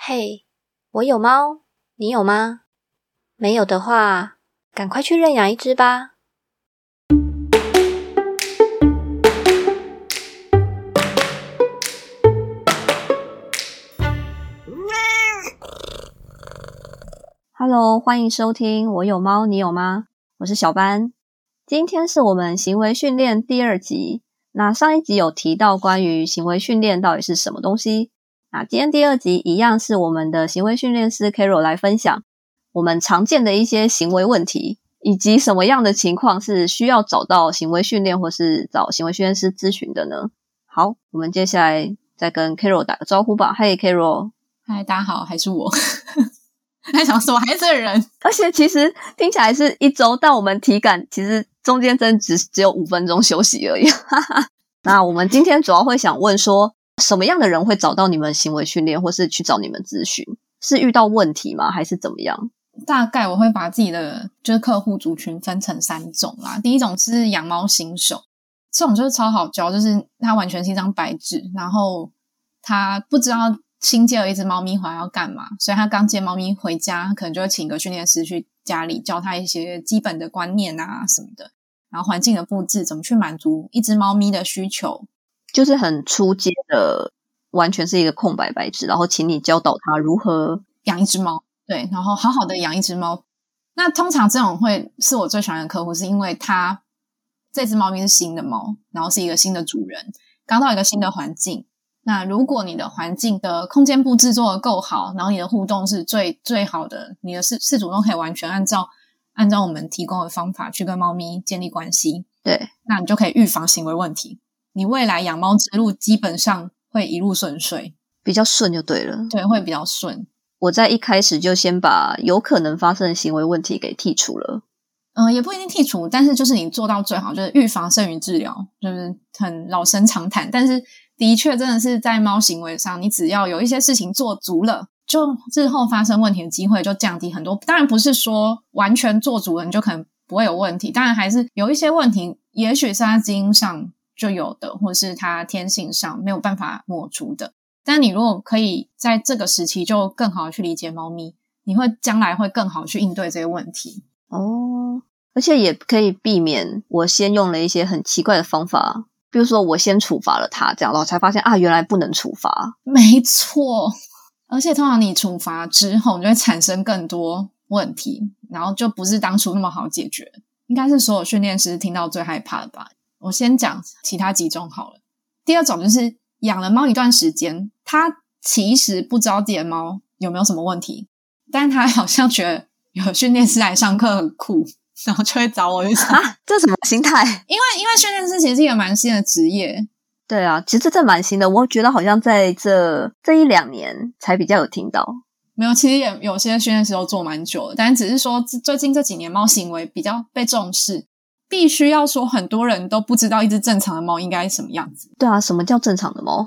嘿，我有猫，你有吗？没有的话，赶快去认养一只吧。Hello，欢迎收听《我有猫，你有吗》？我是小班，今天是我们行为训练第二集。那上一集有提到关于行为训练到底是什么东西？那今天第二集一样是我们的行为训练师 Carol 来分享我们常见的一些行为问题，以及什么样的情况是需要找到行为训练或是找行为训练师咨询的呢？好，我们接下来再跟 Carol 打个招呼吧。Hey Carol，嗨，大家好，还是我。还想说，还是这个人，而且其实听起来是一周，但我们体感其实中间真只只有五分钟休息而已。那我们今天主要会想问说，什么样的人会找到你们行为训练，或是去找你们咨询？是遇到问题吗？还是怎么样？大概我会把自己的就是客户族群分成三种啦。第一种是养猫新手，这种就是超好教，就是他完全是一张白纸，然后他不知道。新接了一只猫咪回来要干嘛？所以他刚接猫咪回家，可能就会请个训练师去家里教他一些基本的观念啊什么的，然后环境的布置怎么去满足一只猫咪的需求，就是很出街的，完全是一个空白白纸，然后请你教导他如何养一只猫，对，然后好好的养一只猫。那通常这种会是我最喜欢的客户，是因为他这只猫咪是新的猫，然后是一个新的主人，刚到一个新的环境。那如果你的环境的空间布置做的够好，然后你的互动是最最好的，你的事事主都可以完全按照按照我们提供的方法去跟猫咪建立关系，对，那你就可以预防行为问题。你未来养猫之路基本上会一路顺遂，比较顺就对了，对，会比较顺。我在一开始就先把有可能发生的行为问题给剔除了，嗯，也不一定剔除，但是就是你做到最好，就是预防胜于治疗，就是很老生常谈，但是。的确，真的是在猫行为上，你只要有一些事情做足了，就日后发生问题的机会就降低很多。当然不是说完全做足了你就可能不会有问题，当然还是有一些问题，也许是它基因上就有的，或是它天性上没有办法抹除的。但你如果可以在这个时期就更好的去理解猫咪，你会将来会更好去应对这些问题哦。而且也可以避免我先用了一些很奇怪的方法。比如说，我先处罚了他，这样，然后才发现啊，原来不能处罚。没错，而且通常你处罚之后，你就会产生更多问题，然后就不是当初那么好解决。应该是所有训练师听到最害怕的吧？我先讲其他几种好了。第二种就是养了猫一段时间，他其实不知道自己的猫有没有什么问题，但他好像觉得有训练师来上课很酷。然后就会找我，就说啊，这什么心态？因为因为训练师其实是一个蛮新的职业，对啊，其实这蛮新的。我觉得好像在这这一两年才比较有听到。没有，其实也有些训练师都做蛮久的，但只是说最近这几年猫行为比较被重视，必须要说很多人都不知道一只正常的猫应该什么样子。对啊，什么叫正常的猫？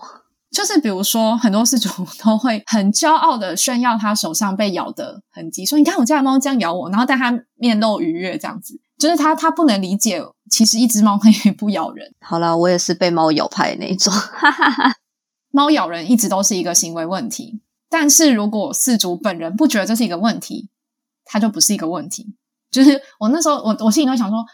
就是比如说，很多事主 都会很骄傲的炫耀他手上被咬的痕迹，说：“你看我家的猫这样咬我。”然后但他面露愉悦，这样子，就是他他不能理解，其实一只猫可以不咬人。好了，我也是被猫咬派那一种，哈哈哈猫咬人一直都是一个行为问题，但是如果饲主本人不觉得这是一个问题，它就不是一个问题。就是我那时候，我我心里都想说：“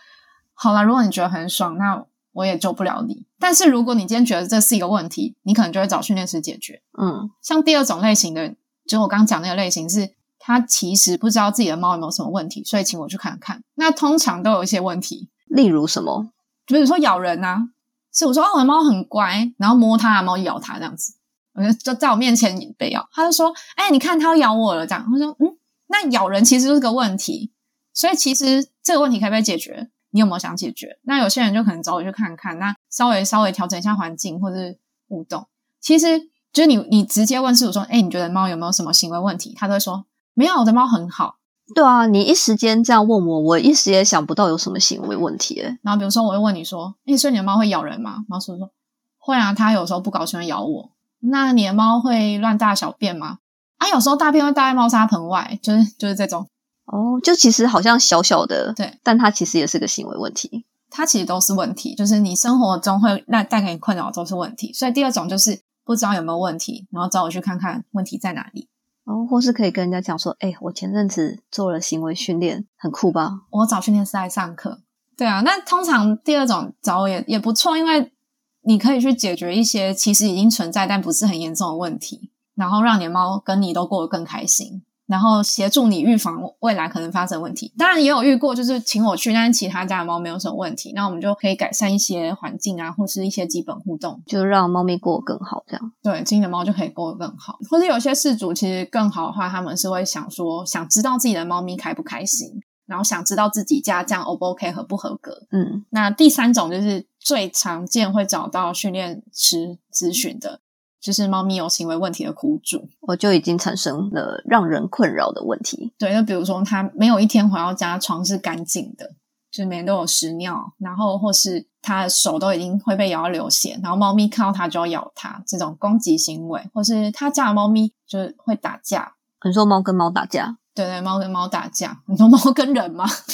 好了，如果你觉得很爽，那。”我也救不了你，但是如果你今天觉得这是一个问题，你可能就会找训练师解决。嗯，像第二种类型的，就是我刚刚讲那个类型，是他其实不知道自己的猫有没有什么问题，所以请我去看看。那通常都有一些问题，例如什么？比如说咬人啊，是我说哦，我的猫很乖，然后摸它，猫咬它这样子，我就就在我面前被咬，他就说，哎，你看它咬我了这样。我说，嗯，那咬人其实就是个问题，所以其实这个问题可以被解决。你有没有想解决？那有些人就可能找我去看看，那稍微稍微调整一下环境或者是互动。其实就是你你直接问师傅说：“哎，你觉得猫有没有什么行为问题？”他都会说：“没有，我的猫很好。”对啊，你一时间这样问我，我一时也想不到有什么行为问题。然后比如说，我会问你说：“哎，所以你的猫会咬人吗？”猫师傅说：“会啊，它有时候不高兴会咬我。”那你的猫会乱大小便吗？啊，有时候大便会大在猫砂盆外，就是就是这种。哦，就其实好像小小的，对，但它其实也是个行为问题。它其实都是问题，就是你生活中会那带给你困扰都是问题。所以第二种就是不知道有没有问题，然后找我去看看问题在哪里。然后或是可以跟人家讲说，哎，我前阵子做了行为训练，很酷吧？我找训练师来上课。对啊，那通常第二种找我也也不错，因为你可以去解决一些其实已经存在但不是很严重的问题，然后让你的猫跟你都过得更开心。然后协助你预防未来可能发生问题。当然也有遇过，就是请我去，但是其他家的猫没有什么问题，那我们就可以改善一些环境啊，或是一些基本互动，就让猫咪过得更好。这样对，新的猫就可以过得更好。或者有些事主其实更好的话，他们是会想说，想知道自己的猫咪开不开心，然后想知道自己家这样 O 不 OK 合不合格。嗯，那第三种就是最常见会找到训练师咨询的。就是猫咪有行为问题的苦主，我就已经产生了让人困扰的问题。对，就比如说它没有一天回到家床是干净的，就是每天都有屎尿，然后或是它的手都已经会被咬到流血，然后猫咪看到它就要咬它，这种攻击行为，或是他家的猫咪就是会打架。你说猫跟猫打架？对对，猫跟猫打架。你说猫跟人吗？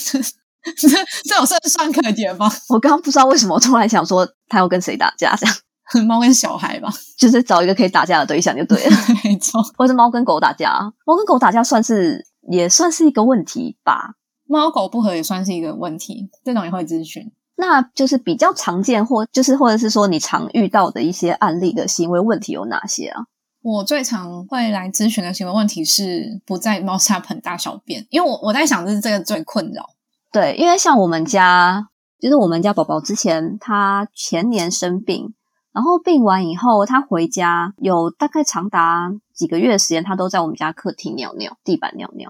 这这有甚算可解吗？我刚刚不知道为什么突然想说它要跟谁打架这样。猫跟小孩吧，就是找一个可以打架的对象就对了。没错，或者猫跟狗打架，猫跟狗打架算是也算是一个问题吧。猫狗不和也算是一个问题，这种也会咨询。那就是比较常见或就是或者是说你常遇到的一些案例的行为问题有哪些啊？我最常会来咨询的行为问题是不在猫砂盆大小便，因为我我在想就是这个最困扰。对，因为像我们家，就是我们家宝宝之前他前年生病。然后病完以后，他回家有大概长达几个月的时间，他都在我们家客厅尿尿、地板尿尿。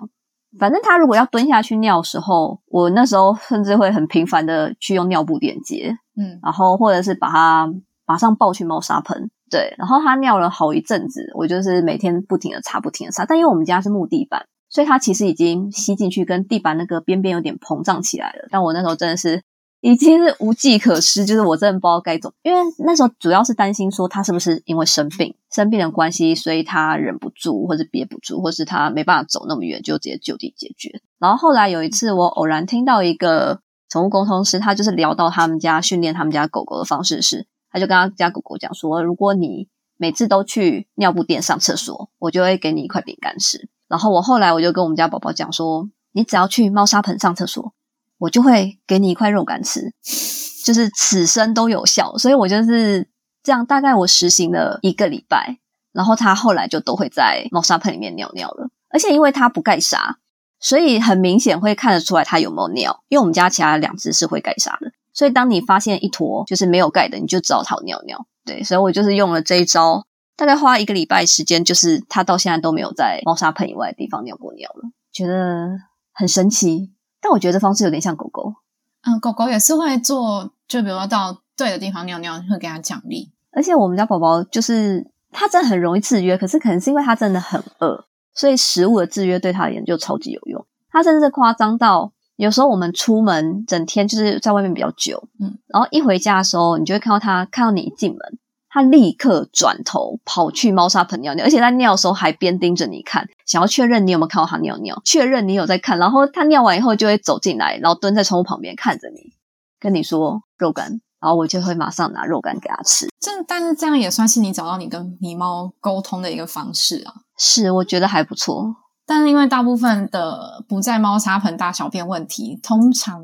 反正他如果要蹲下去尿的时候，我那时候甚至会很频繁的去用尿布垫接，嗯，然后或者是把他马上抱去猫砂盆，对，然后他尿了好一阵子，我就是每天不停的擦、不停的擦。但因为我们家是木地板，所以它其实已经吸进去，跟地板那个边边有点膨胀起来了。但我那时候真的是。已经是无计可施，就是我真的不知道该怎么，因为那时候主要是担心说他是不是因为生病，生病的关系，所以他忍不住，或者憋不住，或是他没办法走那么远，就直接就地解决。然后后来有一次，我偶然听到一个宠物沟通师，他就是聊到他们家训练他们家狗狗的方式是，他就跟他家狗狗讲说，如果你每次都去尿布店上厕所，我就会给你一块饼干吃。然后我后来我就跟我们家宝宝讲说，你只要去猫砂盆上厕所。我就会给你一块肉干吃，就是此生都有效，所以我就是这样。大概我实行了一个礼拜，然后他后来就都会在猫砂盆里面尿尿了。而且因为它不盖沙，所以很明显会看得出来它有没有尿。因为我们家其他两只是会盖沙的，所以当你发现一坨就是没有盖的，你就知道它尿尿。对，所以我就是用了这一招，大概花一个礼拜时间，就是它到现在都没有在猫砂盆以外的地方尿过尿了，觉得很神奇。但我觉得这方式有点像狗狗，嗯，狗狗也是会做，就比如说到对的地方尿尿，会给它奖励。而且我们家宝宝就是他真的很容易制约，可是可能是因为他真的很饿，所以食物的制约对他而言就超级有用。他甚至夸张到有时候我们出门整天就是在外面比较久，嗯，然后一回家的时候，你就会看到他看到你一进门。他立刻转头跑去猫砂盆尿尿，而且在尿的时候还边盯着你看，想要确认你有没有看到他尿尿，确认你有在看。然后他尿完以后就会走进来，然后蹲在窗户旁边看着你，跟你说肉干，然后我就会马上拿肉干给他吃。这但是这样也算是你找到你跟你猫沟通的一个方式啊。是，我觉得还不错。但是因为大部分的不在猫砂盆大小便问题，通常。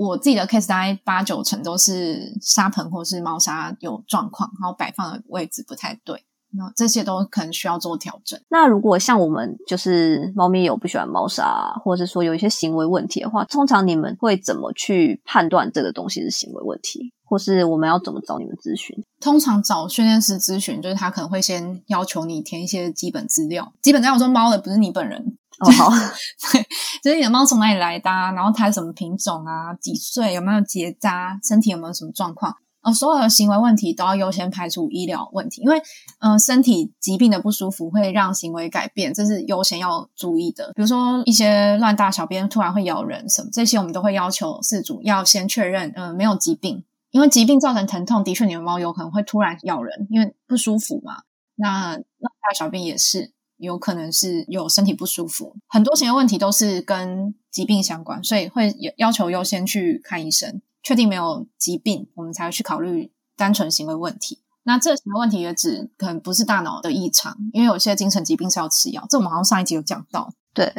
我自己的 case 大概八九成都是沙盆或是猫砂有状况，然后摆放的位置不太对，那这些都可能需要做调整。那如果像我们就是猫咪有不喜欢猫砂，或者是说有一些行为问题的话，通常你们会怎么去判断这个东西是行为问题，或是我们要怎么找你们咨询？通常找训练师咨询，就是他可能会先要求你填一些基本资料，基本资料说猫的不是你本人。哦，好，对，就是你的猫从哪里来的，然后它什么品种啊，几岁，有没有结扎，身体有没有什么状况，哦，所有的行为问题都要优先排除医疗问题，因为，嗯，身体疾病的不舒服会让行为改变，这是优先要注意的。比如说一些乱大小便突然会咬人什么，这些我们都会要求饲主要先确认，嗯，没有疾病，因为疾病造成疼痛，的确你的猫有可能会突然咬人，因为不舒服嘛。那乱大小便也是。有可能是有身体不舒服，很多行为问题都是跟疾病相关，所以会要求优先去看医生，确定没有疾病，我们才会去考虑单纯行为问题。那这些问题也指可能不是大脑的异常，因为有些精神疾病是要吃药。这我们好像上一集有讲到。对，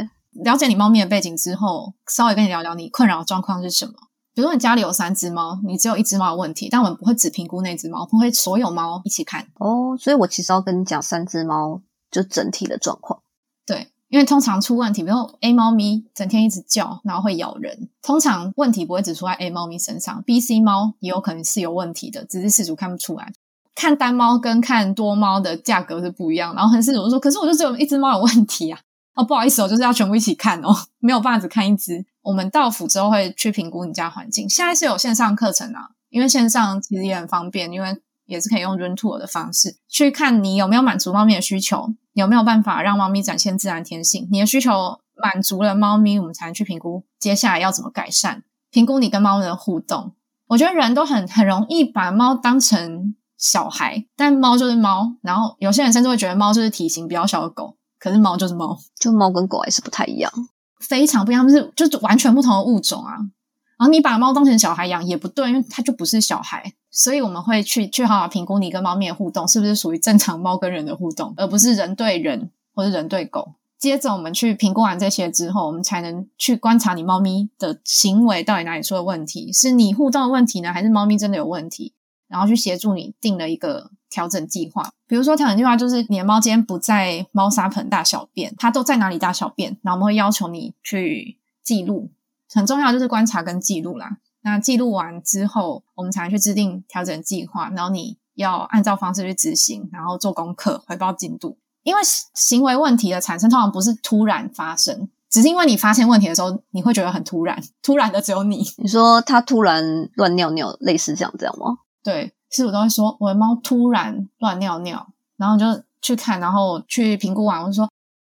了解你猫咪的背景之后，稍微跟你聊聊你困扰的状况是什么。比如说你家里有三只猫，你只有一只猫有问题，但我们不会只评估那只猫，我们会所有猫一起看。哦，所以我其实要跟你讲三只猫就整体的状况。对，因为通常出问题，比如 A 猫咪整天一直叫，然后会咬人，通常问题不会只出在 A 猫咪身上，B、C 猫也有可能是有问题的，只是事主看不出来。看单猫跟看多猫的价格是不一样，然后很事主就说：“可是我就只有一只猫有问题啊！”哦，不好意思，我就是要全部一起看哦，没有办法只看一只。我们到府之后会去评估你家环境。现在是有线上课程啊，因为线上其实也很方便，因为也是可以用 Run Tour 的方式去看你有没有满足猫咪的需求，有没有办法让猫咪展现自然天性。你的需求满足了猫咪，我们才能去评估接下来要怎么改善。评估你跟猫的互动，我觉得人都很很容易把猫当成小孩，但猫就是猫。然后有些人甚至会觉得猫就是体型比较小的狗，可是猫就是猫，就猫跟狗还是不太一样。非常不一样，就是就是完全不同的物种啊。然后你把猫当成小孩养也不对，因为它就不是小孩。所以我们会去去好好评估你跟猫咪的互动是不是属于正常猫跟人的互动，而不是人对人或者人对狗。接着我们去评估完这些之后，我们才能去观察你猫咪的行为到底哪里出了问题，是你互动的问题呢，还是猫咪真的有问题？然后去协助你定了一个调整计划。比如说调整计划就是你的猫今天不在猫砂盆大小便，它都在哪里大小便？然后我们会要求你去记录，很重要就是观察跟记录啦。那记录完之后，我们才能去制定调整计划，然后你要按照方式去执行，然后做功课，回报进度。因为行为问题的产生通常不是突然发生，只是因为你发现问题的时候，你会觉得很突然，突然的只有你。你说它突然乱尿尿，类似这样这样吗？对，师傅都会说我的猫突然乱尿尿，然后就去看，然后去评估完，我就说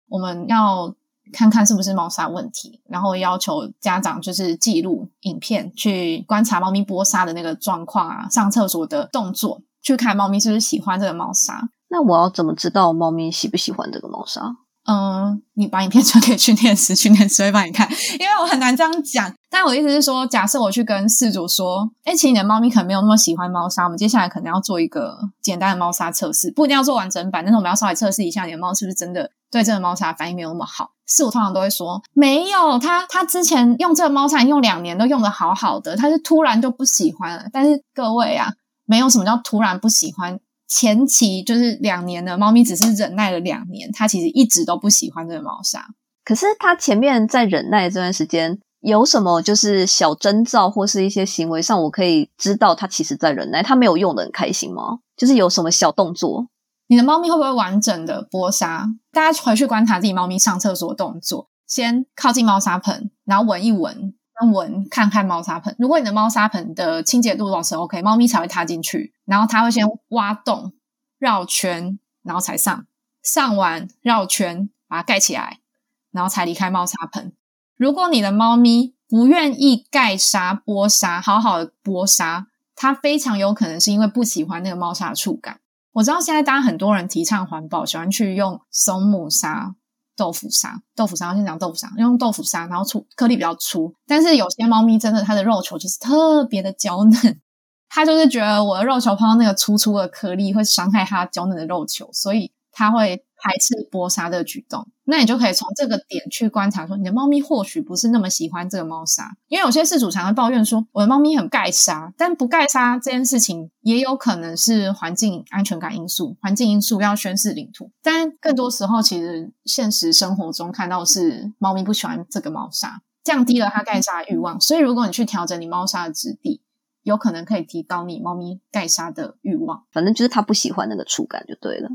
我们要看看是不是猫砂问题，然后要求家长就是记录影片，去观察猫咪剥砂的那个状况啊，上厕所的动作，去看猫咪是不是喜欢这个猫砂。那我要怎么知道猫咪喜不喜欢这个猫砂？嗯，你把影片传给训练师，训练师会帮你看。因为我很难这样讲，但我意思是说，假设我去跟饲主说，哎，其实你的猫咪可能没有那么喜欢猫砂，我们接下来可能要做一个简单的猫砂测试，不一定要做完整版，但是我们要稍微测试一下你的猫是不是真的对这个猫砂反应没有那么好。是我通常都会说，没有，他他之前用这个猫砂用两年都用的好好的，他是突然就不喜欢了。但是各位啊，没有什么叫突然不喜欢。前期就是两年的猫咪，只是忍耐了两年，它其实一直都不喜欢这个猫砂。可是它前面在忍耐这段时间，有什么就是小征兆或是一些行为上，我可以知道它其实在忍耐，它没有用的很开心吗？就是有什么小动作？你的猫咪会不会完整的剥沙？大家回去观察自己猫咪上厕所的动作，先靠近猫砂盆，然后闻一闻。闻看看猫砂盆，如果你的猫砂盆的清洁度保持 OK，猫咪才会踏进去，然后它会先挖洞绕圈，然后才上，上完绕圈把它盖起来，然后才离开猫砂盆。如果你的猫咪不愿意盖沙剥沙，好好的剥沙，它非常有可能是因为不喜欢那个猫砂的触感。我知道现在大家很多人提倡环保，喜欢去用松木砂。豆腐砂，豆腐砂，先讲豆腐砂，用豆腐砂，然后粗颗粒比较粗。但是有些猫咪真的，它的肉球就是特别的娇嫩，它就是觉得我的肉球碰到那个粗粗的颗粒会伤害它娇嫩的肉球，所以它会。排斥剥沙的举动，那你就可以从这个点去观察，说你的猫咪或许不是那么喜欢这个猫砂，因为有些饲主常常抱怨说，我的猫咪很盖沙，但不盖沙这件事情也有可能是环境安全感因素，环境因素要宣示领土，但更多时候其实现实生活中看到是猫咪不喜欢这个猫砂，降低了它盖沙欲望，所以如果你去调整你猫砂的质地，有可能可以提高你猫咪盖沙的欲望，反正就是它不喜欢那个触感就对了。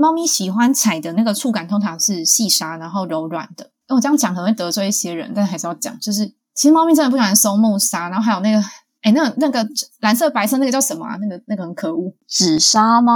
猫咪喜欢踩的那个触感通常是细沙，然后柔软的。我这样讲可能会得罪一些人，但还是要讲，就是其实猫咪真的不喜欢松木沙，然后还有那个，哎，那那个蓝色、白色那个叫什么啊？那个那个很可恶，紫砂吗？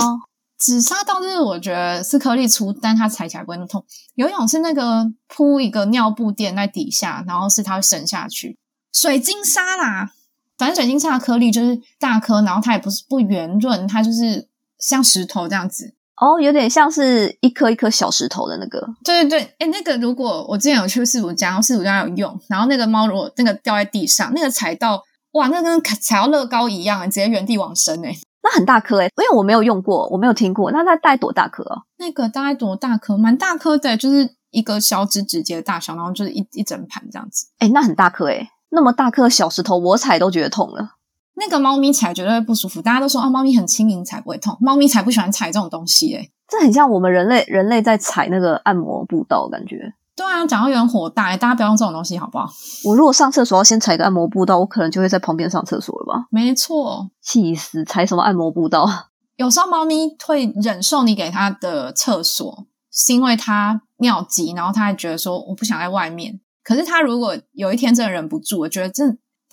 紫砂倒是我觉得是颗粒粗，但它踩起来不会那么痛。有一种是那个铺一个尿布垫在底下，然后是它会渗下去。水晶沙啦，反正水晶沙的颗粒就是大颗，然后它也不是不圆润，它就是像石头这样子。哦，有点像是一颗一颗小石头的那个。对对对，哎，那个如果我之前有去四主家，四主家有用，然后那个猫如果那个掉在地上，那个踩到哇，那跟踩到乐高一样，直接原地往生哎。那很大颗诶，因为我没有用过，我没有听过。那它大概多大颗哦？那个大概多大颗？蛮大颗的，就是一个小指指节的大小，然后就是一一整盘这样子。哎，那很大颗诶，那么大颗小石头，我踩都觉得痛了。那个猫咪踩绝对会不舒服。大家都说啊，猫咪很轻盈，踩不会痛。猫咪才不喜欢踩这种东西诶。这很像我们人类人类在踩那个按摩步道，感觉。对啊，讲到有点火大，大家不要用这种东西好不好？我如果上厕所要先踩个按摩步道，我可能就会在旁边上厕所了吧？没错，气死！踩什么按摩步道？有时候猫咪会忍受你给它的厕所，是因为它尿急，然后它还觉得说我不想在外面。可是它如果有一天真的忍不住，我觉得这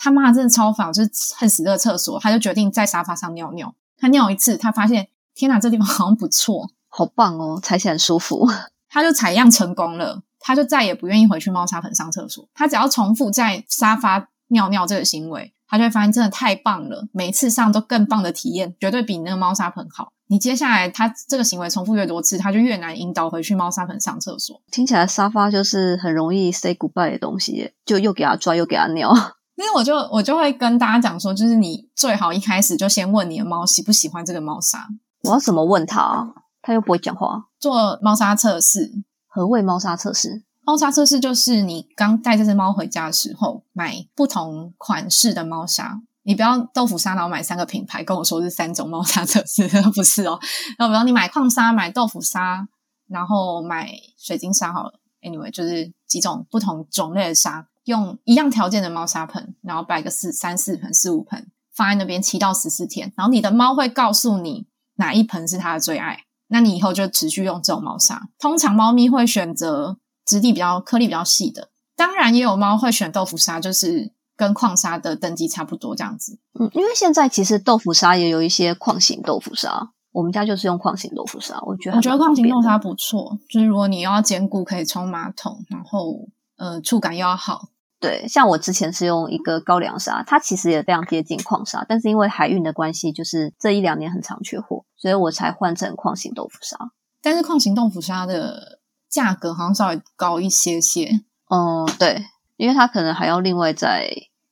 他妈真的超烦，就是恨死这个厕所，他就决定在沙发上尿尿。他尿一次，他发现天哪，这地方好像不错，好棒哦，踩起来很舒服，他就采样成功了。他就再也不愿意回去猫砂盆上厕所。他只要重复在沙发尿尿这个行为，他就会发现真的太棒了，每一次上都更棒的体验，绝对比那个猫砂盆好。你接下来他这个行为重复越多次，他就越难引导回去猫砂盆上厕所。听起来沙发就是很容易 say goodbye 的东西，就又给他抓又给他尿。因为我就我就会跟大家讲说，就是你最好一开始就先问你的猫喜不喜欢这个猫砂。我要怎么问他？他又不会讲话。做猫砂测试。何谓猫砂测试？猫砂测试就是你刚带这只猫回家的时候，买不同款式的猫砂。你不要豆腐砂，然后买三个品牌，跟我说是三种猫砂测试，不是哦。然后比如你买矿砂、买豆腐砂，然后买水晶砂，好了，anyway，就是几种不同种类的砂，用一样条件的猫砂盆，然后摆个四三四盆、四五盆，放在那边七到十四天，然后你的猫会告诉你哪一盆是它的最爱。那你以后就持续用这种猫砂。通常猫咪会选择质地比较颗粒比较细的，当然也有猫会选豆腐砂，就是跟矿砂的等级差不多这样子。嗯，因为现在其实豆腐砂也有一些矿型豆腐砂，我们家就是用矿型豆腐砂，我觉得我觉得矿型豆腐砂不错，就是如果你要兼顾可以冲马桶，然后呃触感又要好。对，像我之前是用一个高粱砂，它其实也非常接近矿砂，但是因为海运的关系，就是这一两年很常缺货，所以我才换成矿型豆腐砂。但是矿型豆腐砂的价格好像稍微高一些些。嗯，对，因为它可能还要另外再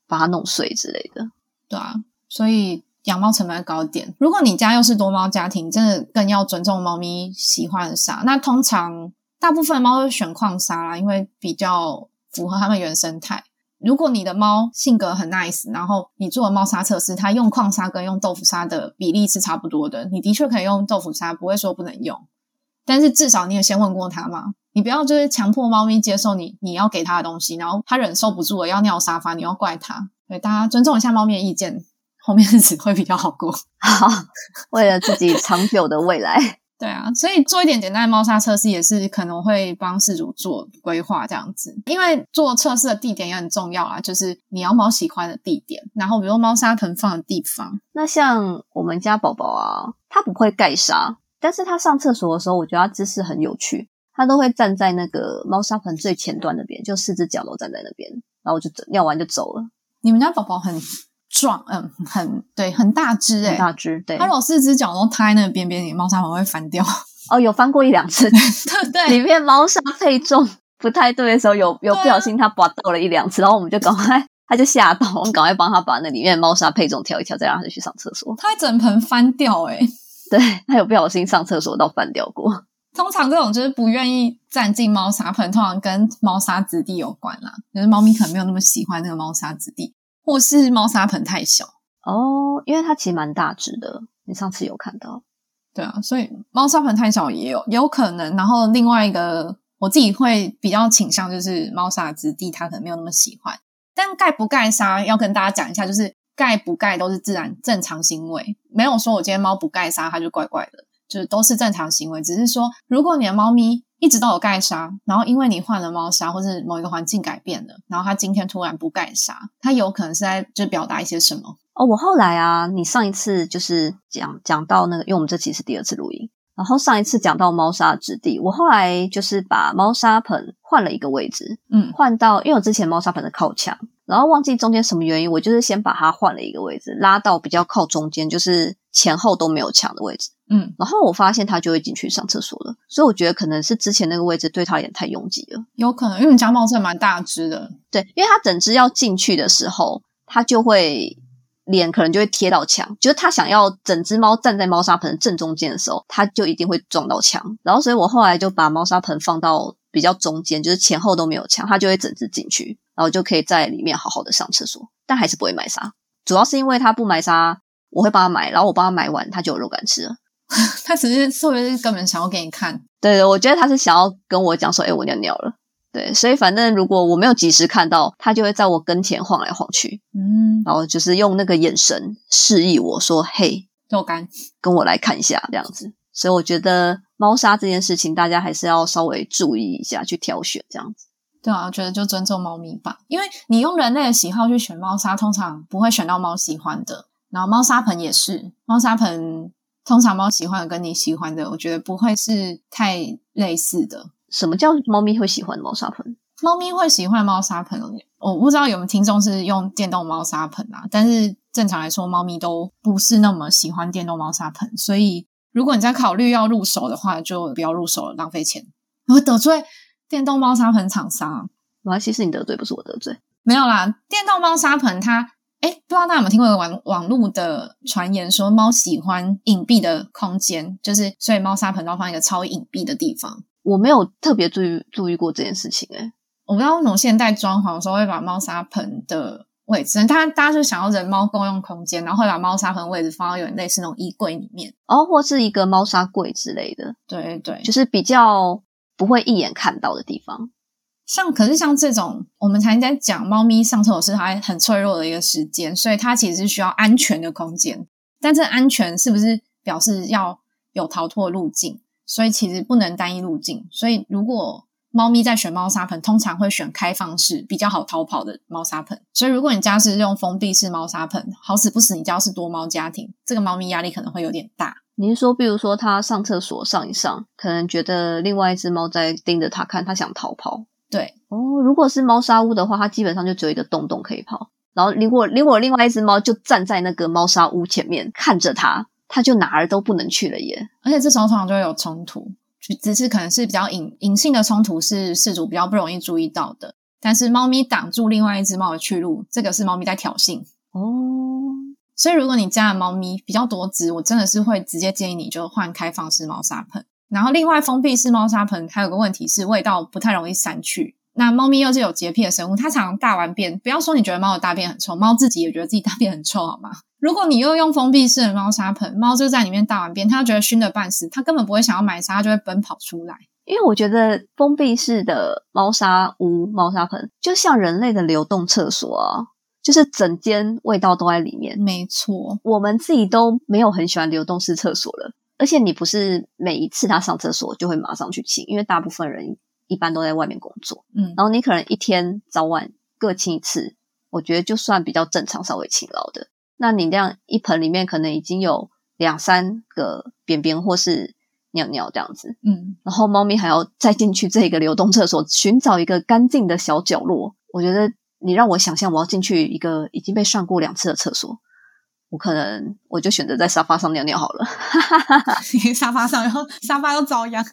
把它弄碎之类的。对啊，所以养猫成本高点。如果你家又是多猫家庭，真的更要尊重猫咪喜欢的砂。那通常大部分猫会选矿砂啦，因为比较。符合它们原生态。如果你的猫性格很 nice，然后你做猫砂测试，它用矿砂跟用豆腐砂的比例是差不多的，你的确可以用豆腐砂，不会说不能用。但是至少你也先问过它嘛，你不要就是强迫猫咪接受你你要给它的东西，然后它忍受不住了要尿沙发，你要怪它。对，大家尊重一下猫咪的意见，后面日子会比较好过。好，为了自己长久的未来。对啊，所以做一点简单的猫砂测试也是可能会帮事主做规划这样子，因为做测试的地点也很重要啊，就是你要猫喜欢的地点，然后比如猫砂盆放的地方。那像我们家宝宝啊，他不会盖沙，但是他上厕所的时候，我觉得他姿势很有趣，他都会站在那个猫砂盆最前端那边，就四只脚都站在那边，然后就尿完就走了。你们家宝宝很。壮，嗯，很对，很大只，哎，大只，对。它如果四只脚都踏在那个边边，你猫砂盆会翻掉。哦，有翻过一两次，对对。里面猫砂配重不太对的时候，有有不小心它拔到了一两次，然后我们就赶快，它就吓到，我们赶快帮它把那里面猫砂配重调一调，再让它去上厕所。它整盆翻掉，哎，对，它有不小心上厕所到翻掉过。通常这种就是不愿意站进猫砂盆，通常跟猫砂质地有关啦，就是猫咪可能没有那么喜欢那个猫砂质地。或是猫砂盆太小哦，因为它其实蛮大只的。你上次有看到？对啊，所以猫砂盆太小也有也有可能。然后另外一个，我自己会比较倾向就是猫砂质地，它可能没有那么喜欢。但盖不盖沙要跟大家讲一下，就是盖不盖都是自然正常行为，没有说我今天猫不盖沙它就怪怪的，就是都是正常行为。只是说，如果你的猫咪。一直都有盖沙，然后因为你换了猫砂，或是某一个环境改变了，然后它今天突然不盖沙，它有可能是在就表达一些什么哦。我后来啊，你上一次就是讲讲到那个，因为我们这期是第二次录音，然后上一次讲到猫砂质地，我后来就是把猫砂盆换了一个位置，嗯，换到因为我之前猫砂盆的靠墙，然后忘记中间什么原因，我就是先把它换了一个位置，拉到比较靠中间，就是前后都没有墙的位置。嗯，然后我发现它就会进去上厕所了，所以我觉得可能是之前那个位置对它有点太拥挤了，有可能，因为你家猫是蛮大只的，对，因为它整只要进去的时候，它就会脸可能就会贴到墙，就是它想要整只猫站在猫砂盆正中间的时候，它就一定会撞到墙。然后，所以我后来就把猫砂盆放到比较中间，就是前后都没有墙，它就会整只进去，然后就可以在里面好好的上厕所，但还是不会埋沙。主要是因为它不埋沙，我会帮它埋，然后我帮它埋完，它就有肉干吃了。他只是特别是根本想要给你看？对对，我觉得他是想要跟我讲说，哎，我尿尿了。对，所以反正如果我没有及时看到，他就会在我跟前晃来晃去，嗯，然后就是用那个眼神示意我说：“嘿，肉干，跟我来看一下。”这样子。所以我觉得猫砂这件事情，大家还是要稍微注意一下，去挑选这样子。对啊，我觉得就尊重猫咪吧，因为你用人类的喜好去选猫砂，通常不会选到猫喜欢的。然后猫砂盆也是，猫砂盆通常猫喜欢的跟你喜欢的，我觉得不会是太类似的。什么叫猫咪会喜欢猫砂盆？猫咪会喜欢猫砂盆，我不知道有没有听众是用电动猫砂盆啊。但是正常来说，猫咪都不是那么喜欢电动猫砂盆，所以如果你在考虑要入手的话，就不要入手了，浪费钱。我得罪电动猫砂盆厂商，没关系，是你得罪，不是我得罪。没有啦，电动猫砂盆它，哎，不知道大家有没有听过网网络的传言，说猫喜欢隐蔽的空间，就是所以猫砂盆都要放一个超隐蔽的地方。我没有特别注意注意过这件事情，哎，我不知道为什么现代装潢的时候会把猫砂盆的位置，他大家就想要人猫共用空间，然后会把猫砂盆位置放到有点类似那种衣柜里面，哦，或是一个猫砂柜之类的，对对，就是比较不会一眼看到的地方。像可是像这种，我们才在讲猫咪上厕所是它很脆弱的一个时间，所以它其实是需要安全的空间。但这安全是不是表示要有逃脱路径？所以其实不能单一路径。所以如果猫咪在选猫砂盆，通常会选开放式比较好逃跑的猫砂盆。所以如果你家是用封闭式猫砂盆，好死不死你家是多猫家庭，这个猫咪压力可能会有点大。你是说，比如说它上厕所上一上，可能觉得另外一只猫在盯着它看，它想逃跑。对哦，如果是猫砂屋的话，它基本上就只有一个洞洞可以跑。然后如果如果另外一只猫就站在那个猫砂屋前面看着它。它就哪儿都不能去了耶，而且这时候通常就会有冲突，只是可能是比较隐隐性的冲突，是事主比较不容易注意到的。但是猫咪挡住另外一只猫的去路，这个是猫咪在挑衅哦。所以如果你家的猫咪比较多只，我真的是会直接建议你就换开放式猫砂盆。然后另外封闭式猫砂盆还有个问题是味道不太容易散去。那猫咪又是有洁癖的生物，它常常大完便，不要说你觉得猫的大便很臭，猫自己也觉得自己大便很臭，好吗？如果你又用封闭式的猫砂盆，猫就在里面大完便，它觉得熏得半死，它根本不会想要买沙，它就会奔跑出来。因为我觉得封闭式的猫砂屋、猫砂盆就像人类的流动厕所啊，就是整间味道都在里面。没错，我们自己都没有很喜欢流动式厕所了，而且你不是每一次他上厕所就会马上去清，因为大部分人一般都在外面工作，嗯，然后你可能一天早晚各清一次，我觉得就算比较正常、稍微勤劳的。那你这样一盆里面可能已经有两三个便便或是尿尿这样子，嗯，然后猫咪还要再进去这个流动厕所寻找一个干净的小角落。我觉得你让我想象我要进去一个已经被上过两次的厕所，我可能我就选择在沙发上尿尿好了。沙发上，然后沙发又遭殃，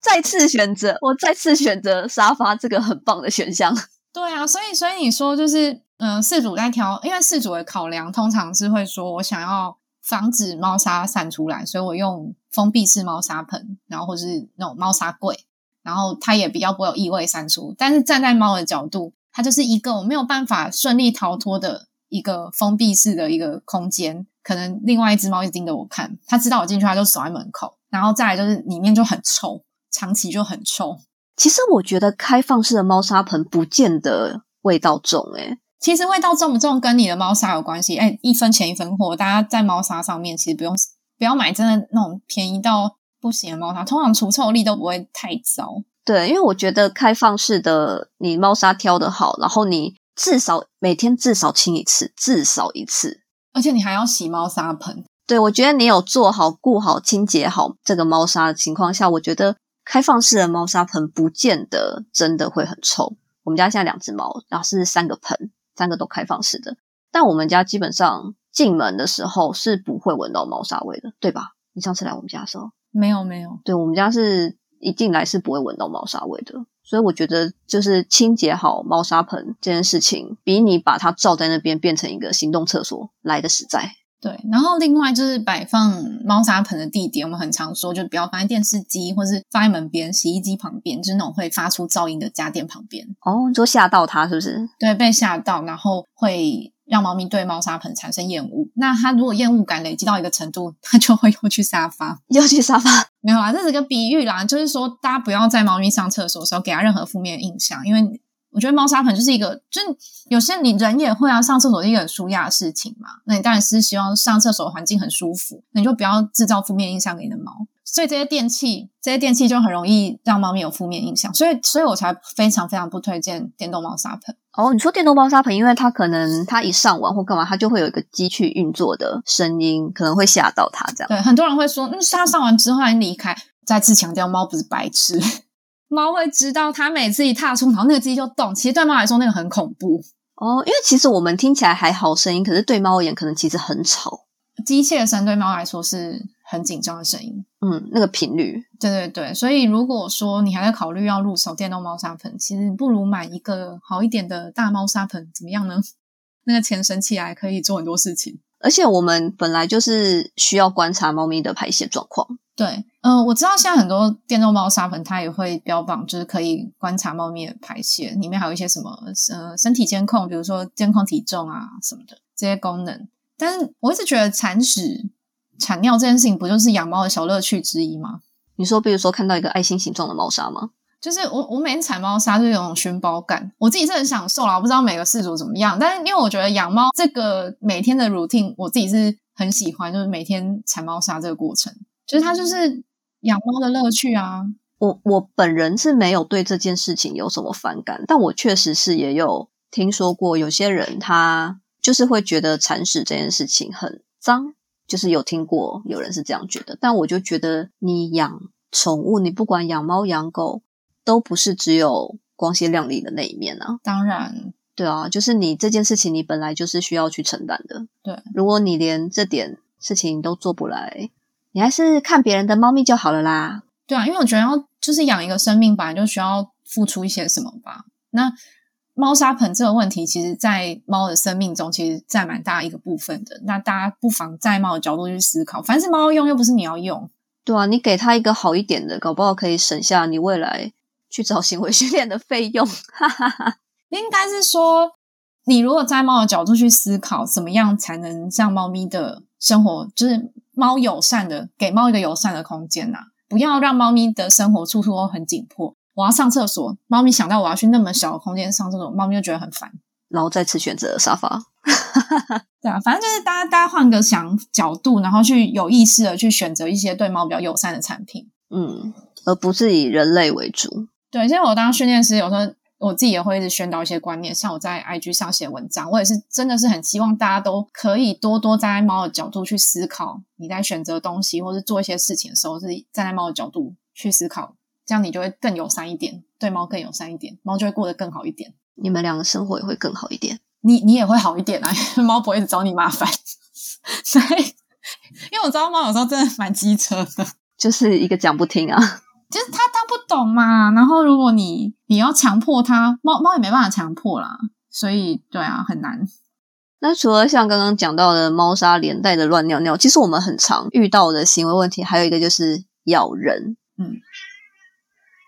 再次选择我再次选择沙发这个很棒的选项。对啊，所以所以你说就是。嗯，饲主在挑，因为饲主的考量通常是会说，我想要防止猫砂散出来，所以我用封闭式猫砂盆，然后或是那种猫砂柜，然后它也比较不会有异味散出。但是站在猫的角度，它就是一个我没有办法顺利逃脱的一个封闭式的一个空间，可能另外一只猫一直盯着我看，它知道我进去，它就守在门口，然后再来就是里面就很臭，长期就很臭。其实我觉得开放式的猫砂盆不见得味道重，诶其实味道重不重跟你的猫砂有关系。哎，一分钱一分货，大家在猫砂上面其实不用不要买真的那种便宜到不行的猫砂，通常除臭力都不会太糟。对，因为我觉得开放式的你猫砂挑的好，然后你至少每天至少清一次，至少一次，而且你还要洗猫砂盆。对，我觉得你有做好、顾好、清洁好这个猫砂的情况下，我觉得开放式的猫砂盆不见得真的会很臭。我们家现在两只猫，然后是三个盆。三个都开放式的，但我们家基本上进门的时候是不会闻到猫砂味的，对吧？你上次来我们家的时候，没有没有，对我们家是一进来是不会闻到猫砂味的。所以我觉得，就是清洁好猫砂盆这件事情，比你把它罩在那边变成一个行动厕所来的实在。对，然后另外就是摆放猫砂盆的地点，我们很常说，就不要放在电视机，或是放在门边、洗衣机旁边，就是那种会发出噪音的家电旁边。哦，就吓到它是不是？对，被吓到，然后会让猫咪对猫砂盆产生厌恶。那它如果厌恶感累积到一个程度，它就会又去沙发，又去沙发。没有啊，这是个比喻啦，就是说大家不要在猫咪上厕所的时候给它任何负面印象，因为。我觉得猫砂盆就是一个，就是有些你人也会啊，上厕所是一个很舒压的事情嘛。那你当然是希望上厕所环境很舒服，那你就不要制造负面印象给你的猫。所以这些电器，这些电器就很容易让猫咪有负面印象。所以，所以我才非常非常不推荐电动猫砂盆。哦，你说电动猫砂盆，因为它可能它一上网或干嘛，它就会有一个机器运作的声音，可能会吓到它这样。对，很多人会说，嗯，它上完之后还离开。再次强调，猫不是白痴。猫会知道，它每次一踏出，然后那个机器就动。其实对猫来说，那个很恐怖哦。因为其实我们听起来还好声音，可是对猫而言，可能其实很吵。机械声对猫来说是很紧张的声音。嗯，那个频率。对对对，所以如果说你还在考虑要入手电动猫砂盆，其实不如买一个好一点的大猫砂盆，怎么样呢？那个钱省起来可以做很多事情。而且我们本来就是需要观察猫咪的排泄状况。对，嗯，我知道现在很多电动猫砂盆它也会标榜，就是可以观察猫咪的排泄，里面还有一些什么呃身体监控，比如说监控体重啊什么的这些功能。但是我一直觉得铲屎、铲尿这件事情，不就是养猫的小乐趣之一吗？你说，比如说看到一个爱心形状的猫砂吗？就是我我每天铲猫砂就有种熏包感，我自己是很享受啦。我不知道每个饲主怎么样，但是因为我觉得养猫这个每天的 routine，我自己是很喜欢，就是每天铲猫砂这个过程。就是它就是养猫的乐趣啊！我我本人是没有对这件事情有什么反感，但我确实是也有听说过有些人他就是会觉得铲屎这件事情很脏，就是有听过有人是这样觉得。但我就觉得你养宠物，你不管养猫养狗，都不是只有光鲜亮丽的那一面啊！当然，对啊，就是你这件事情你本来就是需要去承担的。对，如果你连这点事情都做不来。你还是看别人的猫咪就好了啦。对啊，因为我觉得要就是养一个生命，本来就需要付出一些什么吧。那猫砂盆这个问题，其实，在猫的生命中，其实占蛮大一个部分的。那大家不妨在猫的角度去思考，凡是猫用，又不是你要用。对啊，你给它一个好一点的，搞不好可以省下你未来去找行为训练的费用。哈哈哈，应该是说，你如果在猫的角度去思考，怎么样才能让猫咪的生活就是。猫友善的，给猫一个友善的空间呐，不要让猫咪的生活处处都很紧迫。我要上厕所，猫咪想到我要去那么小的空间上厕所，猫咪就觉得很烦，然后再次选择沙发。对啊，反正就是大家大家换个想角度，然后去有意识的去选择一些对猫比较友善的产品，嗯，而不是以人类为主。对，因为我当训练师，有时候。我自己也会一直宣导一些观念，像我在 IG 上写文章，我也是真的是很希望大家都可以多多站在猫的角度去思考，你在选择东西或是做一些事情的时候，是站在猫的角度去思考，这样你就会更友善一点，对猫更友善一点，猫就会过得更好一点，你们两个生活也会更好一点，你你也会好一点啊，猫不会一直找你麻烦，所以因为我知道猫有时候真的蛮机车的，就是一个讲不听啊。就是他他不懂嘛，然后如果你你要强迫它，猫猫也没办法强迫啦，所以对啊，很难。那除了像刚刚讲到的猫砂连带的乱尿尿，其实我们很常遇到的行为问题，还有一个就是咬人。嗯，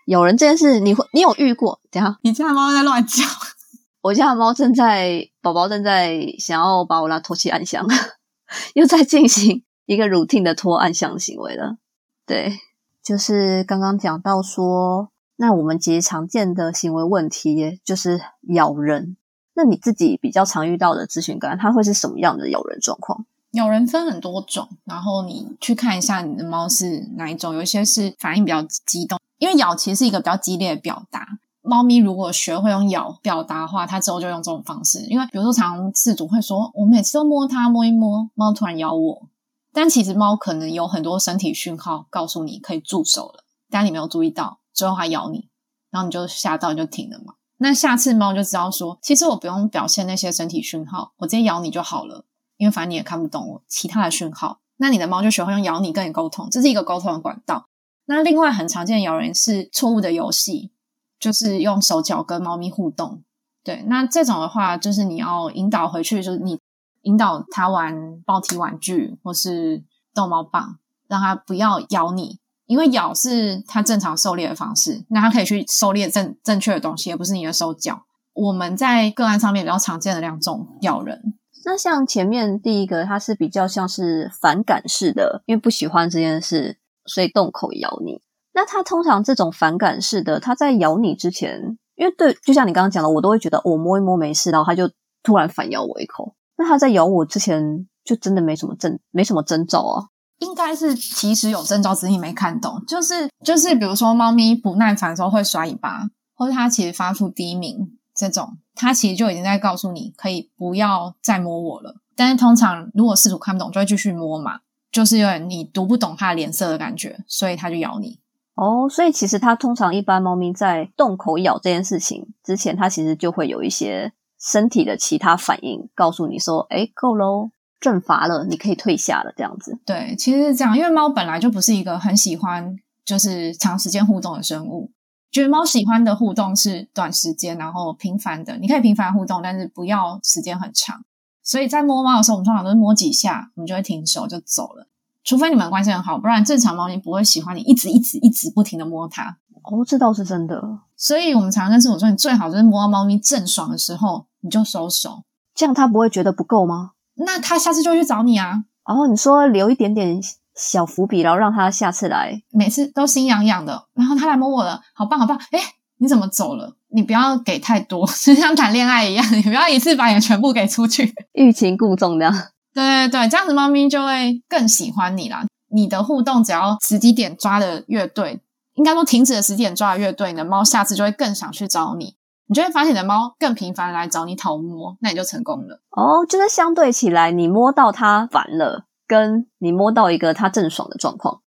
咬人这件事，你会你有遇过？等下，你家的猫在乱叫，我家的猫正在宝宝正在想要把我拉拖去暗箱，又在进行一个 routine 的拖暗箱行为了，对。就是刚刚讲到说，那我们其实常见的行为问题就是咬人。那你自己比较常遇到的咨询感，它会是什么样的咬人状况？咬人分很多种，然后你去看一下你的猫是哪一种。有一些是反应比较激动，因为咬其实是一个比较激烈的表达。猫咪如果学会用咬表达的话，它之后就用这种方式。因为比如说，常饲主会说，我每次都摸它摸一摸，猫突然咬我。但其实猫可能有很多身体讯号告诉你可以住手了，但你没有注意到，最后它咬你，然后你就吓到就停了嘛。那下次猫就知道说，其实我不用表现那些身体讯号，我直接咬你就好了，因为反正你也看不懂其他的讯号。那你的猫就学会用咬你跟你沟通，这是一个沟通的管道。那另外很常见咬人是错误的游戏，就是用手脚跟猫咪互动。对，那这种的话，就是你要引导回去，就是你引导它玩抱体玩具或是逗猫棒，让它不要咬你，因为咬是它正常狩猎的方式，那它可以去狩猎正正确的东西，而不是你的手脚。我们在个案上面比较常见的两种咬人，那像前面第一个，它是比较像是反感式的，因为不喜欢这件事，所以动口咬你。那它通常这种反感式的，它在咬你之前。因为对，就像你刚刚讲的，我都会觉得我摸一摸没事，然后它就突然反咬我一口。那它在咬我之前，就真的没什么征，没什么征兆啊。应该是其实有征兆，只是你没看懂。就是就是，比如说猫咪不耐烦的时候会甩尾巴，或者它其实发出低鸣这种，它其实就已经在告诉你可以不要再摸我了。但是通常如果事主看不懂，就会继续摸嘛，就是有点你读不懂它的脸色的感觉，所以它就咬你。哦，所以其实它通常一般猫咪在洞口咬这件事情之前，它其实就会有一些身体的其他反应，告诉你说：“哎，够喽，正乏了，你可以退下了。”这样子。对，其实是这样，因为猫本来就不是一个很喜欢就是长时间互动的生物，就是猫喜欢的互动是短时间，然后频繁的。你可以频繁互动，但是不要时间很长。所以在摸猫的时候，我们通常都是摸几下，我们就会停手就走了。除非你们关系很好，不然正常猫咪不会喜欢你一直一直一直不停的摸它。哦，这倒是真的。所以我们常常跟师傅说，你最好就是摸到猫咪正爽的时候，你就收手，这样它不会觉得不够吗？那它下次就去找你啊。然后你说留一点点小伏笔，然后让它下次来，每次都心痒痒的，然后它来摸我了，好棒好棒。哎，你怎么走了？你不要给太多，就像谈恋爱一样，你不要一次把你全部给出去，欲擒故纵的。对对对，这样子猫咪就会更喜欢你啦。你的互动只要时机点抓的越对，应该说停止的时机点抓的越对，你的猫下次就会更想去找你。你就会发现你的猫更频繁来找你讨摸，那你就成功了。哦，就是相对起来，你摸到它烦了，跟你摸到一个他正爽的状况，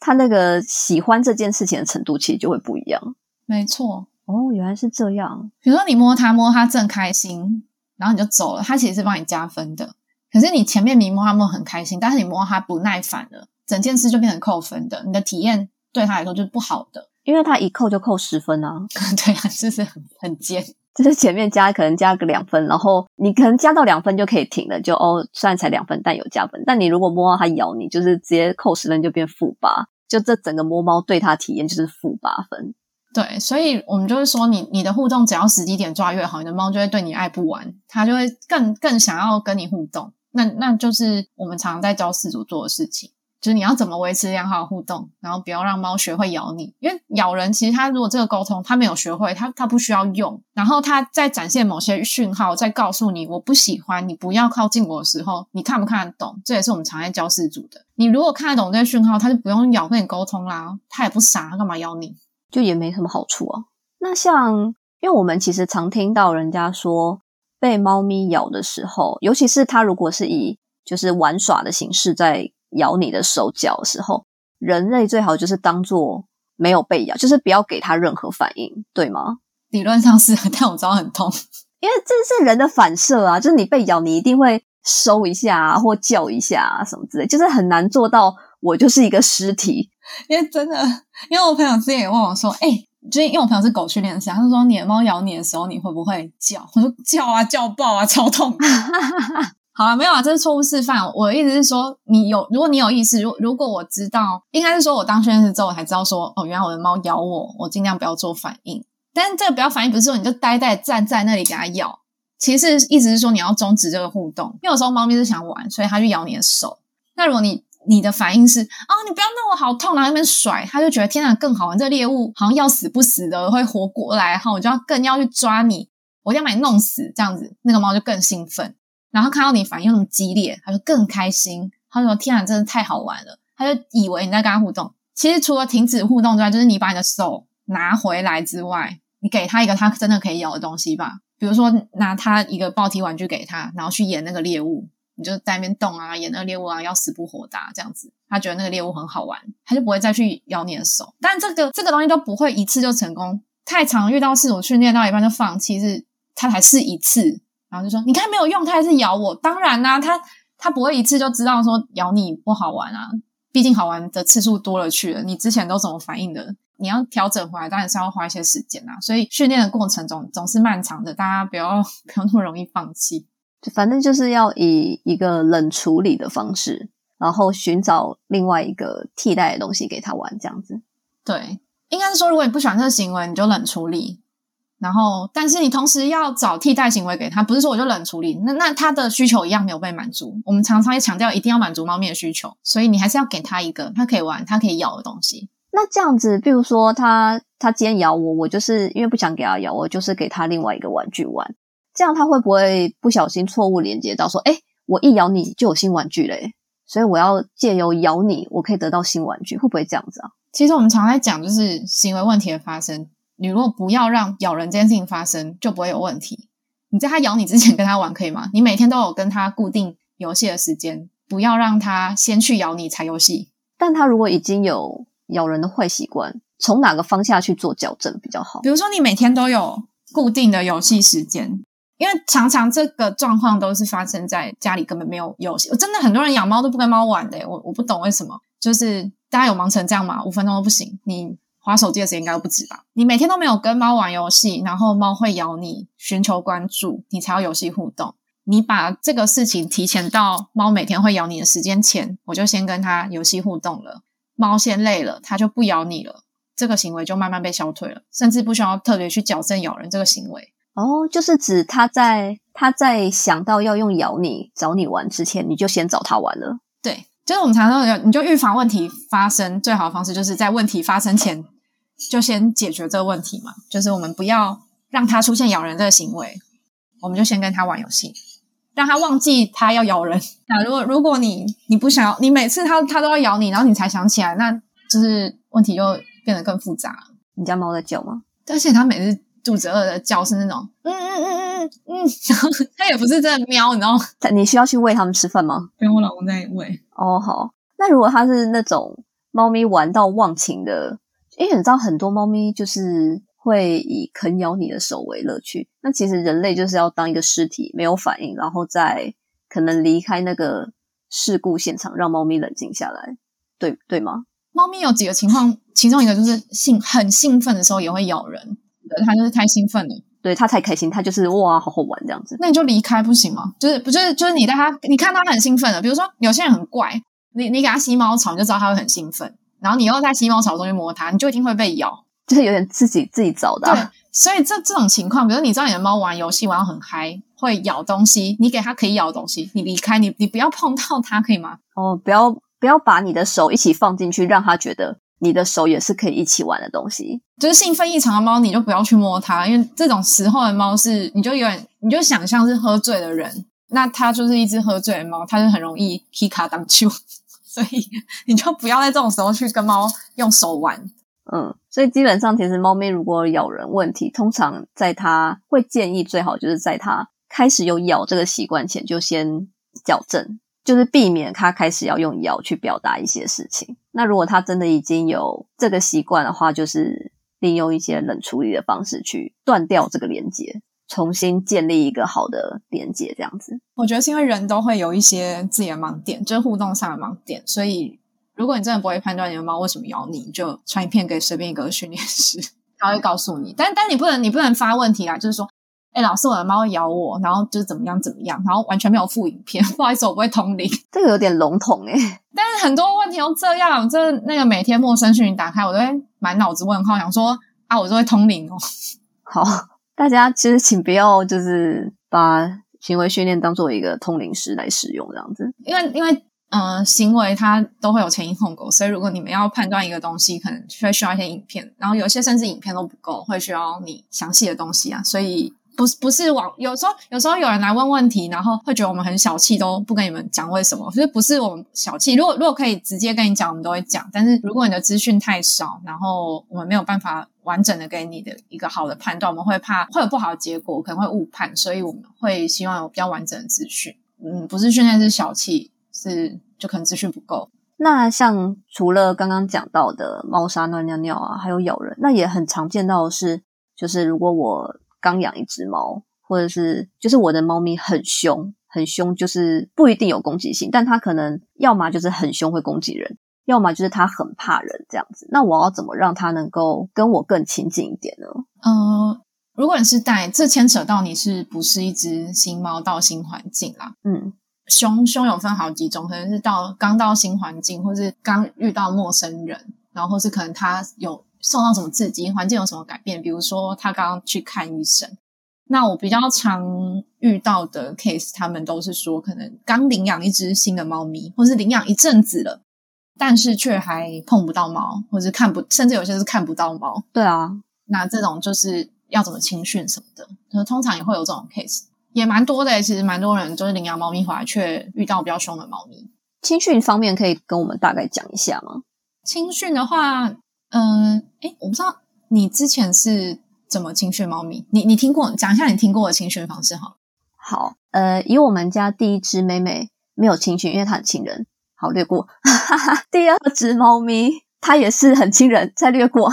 他那个喜欢这件事情的程度其实就会不一样。没错。哦，原来是这样。比如说你摸他，摸他正开心，然后你就走了，他其实是帮你加分的。可是你前面明摸他摸很开心，但是你摸他不耐烦了，整件事就变成扣分的，你的体验对他来说就是不好的，因为他一扣就扣十分啊。对啊，就是很很尖，就是前面加可能加个两分，然后你可能加到两分就可以停了，就哦，虽然才两分，但有加分。但你如果摸到它咬你，就是直接扣十分就变负八，就这整个摸猫对它体验就是负八分。对，所以我们就是说，你你的互动只要时机点抓越好，你的猫就会对你爱不完，它就会更更想要跟你互动。那那就是我们常常在教饲主做的事情，就是你要怎么维持良好的互动，然后不要让猫学会咬你。因为咬人其实它如果这个沟通它没有学会，它它不需要用，然后它在展现某些讯号，在告诉你我不喜欢你，不要靠近我的时候，你看不看得懂？这也是我们常在教饲主的。你如果看得懂这些讯号，它就不用咬跟你沟通啦，它也不傻，它干嘛咬你？就也没什么好处啊。那像因为我们其实常听到人家说。被猫咪咬的时候，尤其是它如果是以就是玩耍的形式在咬你的手脚的时候，人类最好就是当做没有被咬，就是不要给它任何反应，对吗？理论上是，但我知道很痛，因为这是人的反射啊，就是你被咬，你一定会收一下或叫一下啊什么之类，就是很难做到我就是一个尸体，因为真的，因为我朋友之前也问我说，哎。就是因为我朋友是狗训练师，他就说你的猫咬你的时候，你会不会叫？我说叫啊，叫爆啊，超痛。好了，没有啊，这是错误示范。我的意思是说，你有，如果你有意识，如如果我知道，应该是说我当训练师之后，我才知道说，哦，原来我的猫咬我，我尽量不要做反应。但是这个不要反应，不是说你就呆呆站在那里给它咬，其实意思是说你要终止这个互动。因为有时候猫咪是想玩，所以它去咬你的手。那如果你你的反应是啊，你不要弄我好痛，然后那边甩，他就觉得天哪，更好玩，这猎物好像要死不死的会活过来，然后我就要更要去抓你，我要把你弄死，这样子，那个猫就更兴奋，然后看到你反应那么激烈，他就更开心，他说天啊，真的太好玩了，他就以为你在跟他互动，其实除了停止互动之外，就是你把你的手拿回来之外，你给他一个他真的可以咬的东西吧，比如说拿他一个抱体玩具给他，然后去演那个猎物。你就在那边动啊，演那个猎物啊，要死不活的这样子，他觉得那个猎物很好玩，他就不会再去咬你的手。但这个这个东西都不会一次就成功，太常遇到是我训练到一半就放弃，是他才试一次，然后就说你看没有用，它还是咬我。当然啦，它它不会一次就知道说咬你不好玩啊，毕竟好玩的次数多了去了，你之前都怎么反应的？你要调整回来，当然是要花一些时间啊。所以训练的过程总总是漫长的，大家不要不要那么容易放弃。反正就是要以一个冷处理的方式，然后寻找另外一个替代的东西给他玩，这样子。对，应该是说，如果你不喜欢这个行为，你就冷处理。然后，但是你同时要找替代行为给他，不是说我就冷处理，那那他的需求一样没有被满足。我们常常也强调一定要满足猫咪的需求，所以你还是要给他一个他可以玩、他可以咬的东西。那这样子，比如说他他今天咬我，我就是因为不想给他咬，我就是给他另外一个玩具玩，这样他会不会不小心错误连接到说，哎，我一咬你就有新玩具嘞？所以我要借由咬你，我可以得到新玩具，会不会这样子啊？其实我们常在讲，就是行为问题的发生。你如果不要让咬人这件事情发生，就不会有问题。你在它咬你之前跟它玩可以吗？你每天都有跟它固定游戏的时间，不要让它先去咬你才游戏。但它如果已经有咬人的坏习惯，从哪个方向去做矫正比较好？比如说，你每天都有固定的游戏时间，因为常常这个状况都是发生在家里根本没有游戏。我真的很多人养猫都不跟猫玩的，我我不懂为什么，就是大家有忙成这样吗？五分钟都不行，你。花手机的时间应该不止吧？你每天都没有跟猫玩游戏，然后猫会咬你，寻求关注，你才要游戏互动。你把这个事情提前到猫每天会咬你的时间前，我就先跟它游戏互动了。猫先累了，它就不咬你了，这个行为就慢慢被消退了，甚至不需要特别去矫正咬人这个行为。哦，就是指它在它在想到要用咬你找你玩之前，你就先找它玩了。对，就是我们常说，你就预防问题发生最好的方式，就是在问题发生前。就先解决这个问题嘛，就是我们不要让它出现咬人这个行为，我们就先跟他玩游戏，让他忘记他要咬人。那如果如果你你不想要，你每次它它都要咬你，然后你才想起来，那就是问题就变得更复杂。你家猫在叫吗？而且它每次肚子饿的叫是那种嗯嗯嗯嗯嗯，然后它也不是真的喵，你知道吗？你需要去喂它们吃饭吗？跟我老公在喂。哦，好。那如果它是那种猫咪玩到忘情的？因为你知道，很多猫咪就是会以啃咬你的手为乐趣。那其实人类就是要当一个尸体，没有反应，然后再可能离开那个事故现场，让猫咪冷静下来，对对吗？猫咪有几个情况，其中一个就是兴很兴奋的时候也会咬人，它就是太兴奋了，对它太开心，它就是哇好好玩这样子。那你就离开不行吗？就是不就是就是你带它，你看它很兴奋了，比如说有些人很怪，你你给它吸猫草，你就知道它会很兴奋。然后你又在吸猫草中去摸它，你就一定会被咬，就是有点自己自己找的。对，所以这这种情况，比如你知道你的猫玩游戏玩到很嗨，会咬东西，你给它可以咬的东西，你离开，你你不要碰到它，可以吗？哦，不要不要把你的手一起放进去，让它觉得你的手也是可以一起玩的东西。就是兴奋异常的猫，你就不要去摸它，因为这种时候的猫是，你就有点，你就想象是喝醉的人，那它就是一只喝醉的猫，它就很容易 k 卡当丘。所以 你就不要在这种时候去跟猫用手玩。嗯，所以基本上其实猫咪如果咬人问题，通常在它会建议最好就是在它开始有咬这个习惯前就先矫正，就是避免它开始要用咬去表达一些事情。那如果它真的已经有这个习惯的话，就是利用一些冷处理的方式去断掉这个连接。重新建立一个好的连接，这样子，我觉得是因为人都会有一些自己的盲点，就是互动上的盲点。所以，如果你真的不会判断你的猫为什么咬你，你就传一片给随便一个训练师，他会告诉你。但但你不能，你不能发问题啊，就是说，哎，老师，我的猫咬我，然后就是怎么样怎么样，然后完全没有附影片，不好意思，我不会通灵，这个有点笼统哎。但是很多问题都这样，这那个每天陌生讯打开，我都会满脑子问号，想说啊，我就会通灵哦。好。大家其实请不要就是把行为训练当做一个通灵师来使用这样子，因为因为嗯行为它都会有前因后果，所以如果你们要判断一个东西，可能会需要一些影片，然后有些甚至影片都不够，会需要你详细的东西啊，所以。不是不是网，有时候有时候有人来问问题，然后会觉得我们很小气，都不跟你们讲为什么。所以不是我们小气，如果如果可以直接跟你讲，我们都会讲。但是如果你的资讯太少，然后我们没有办法完整的给你的一个好的判断，我们会怕会有不好的结果，可能会误判，所以我们会希望有比较完整的资讯。嗯，不是训练是小气，是就可能资讯不够。那像除了刚刚讲到的猫砂乱尿尿啊，还有咬人，那也很常见到的是，就是如果我。刚养一只猫，或者是就是我的猫咪很凶，很凶，就是不一定有攻击性，但它可能要么就是很凶会攻击人，要么就是它很怕人这样子。那我要怎么让它能够跟我更亲近一点呢？呃，如果你是带，这牵扯到你是不是一只新猫到新环境啦？嗯，凶凶有分好几种，可能是到刚到新环境，或是刚遇到陌生人，然后或是可能他有受到什么刺激，环境有什么改变，比如说他刚刚去看医生。那我比较常遇到的 case，他们都是说，可能刚领养一只新的猫咪，或是领养一阵子了，但是却还碰不到猫，或是看不，甚至有些是看不到猫。对啊，那这种就是要怎么清训什么的，那通常也会有这种 case，也蛮多的。其实蛮多人就是领养猫咪回来，却遇到比较凶的猫咪。清训方面可以跟我们大概讲一下吗？清训的话，嗯，诶，我不知道你之前是。怎么清训猫咪？你你听过？讲一下你听过的清训方式哈。好，呃，以我们家第一只妹妹没有清训，因为它很亲人，好略过。第二只猫咪它也是很亲人，再略过。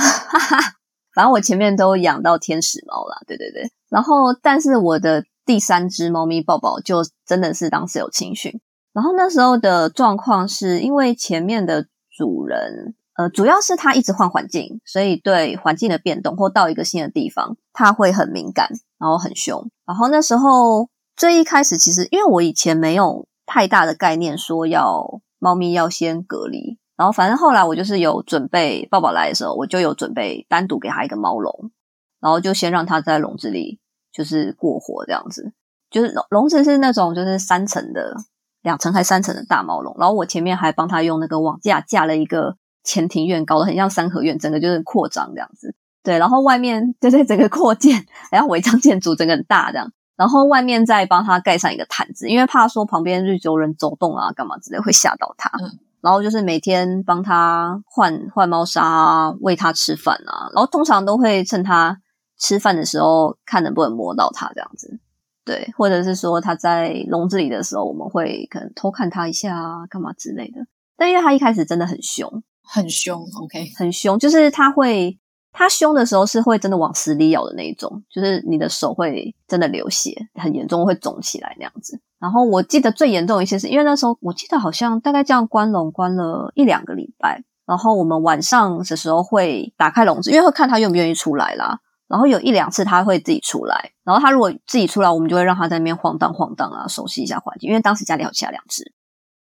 反正我前面都养到天使猫了，对对对。然后，但是我的第三只猫咪抱抱就真的是当时有情绪。然后那时候的状况是因为前面的主人。呃，主要是它一直换环境，所以对环境的变动或到一个新的地方，它会很敏感，然后很凶。然后那时候最一开始，其实因为我以前没有太大的概念，说要猫咪要先隔离。然后反正后来我就是有准备，抱抱来的时候，我就有准备单独给他一个猫笼，然后就先让它在笼子里就是过活这样子。就是笼笼子是那种就是三层的，两层还三层的大猫笼。然后我前面还帮他用那个网架架了一个。前庭院搞得很像三合院，整个就是扩张这样子。对，然后外面对对，整个扩建，然后违章建筑，整个很大这样。然后外面再帮他盖上一个毯子，因为怕说旁边就有人走动啊，干嘛之类会吓到他。然后就是每天帮他换换猫砂啊，喂他吃饭啊。然后通常都会趁他吃饭的时候，看能不能摸到他这样子。对，或者是说他在笼子里的时候，我们会可能偷看他一下啊，干嘛之类的。但因为他一开始真的很凶。很凶，OK，很凶，就是他会，他凶的时候是会真的往死里咬的那一种，就是你的手会真的流血，很严重，会肿起来那样子。然后我记得最严重一些是因为那时候我记得好像大概这样关笼关了一两个礼拜，然后我们晚上的时候会打开笼子，因为会看他愿不愿意出来啦。然后有一两次他会自己出来，然后他如果自己出来，我们就会让他在那边晃荡晃荡啊，熟悉一下环境。因为当时家里有其他两只，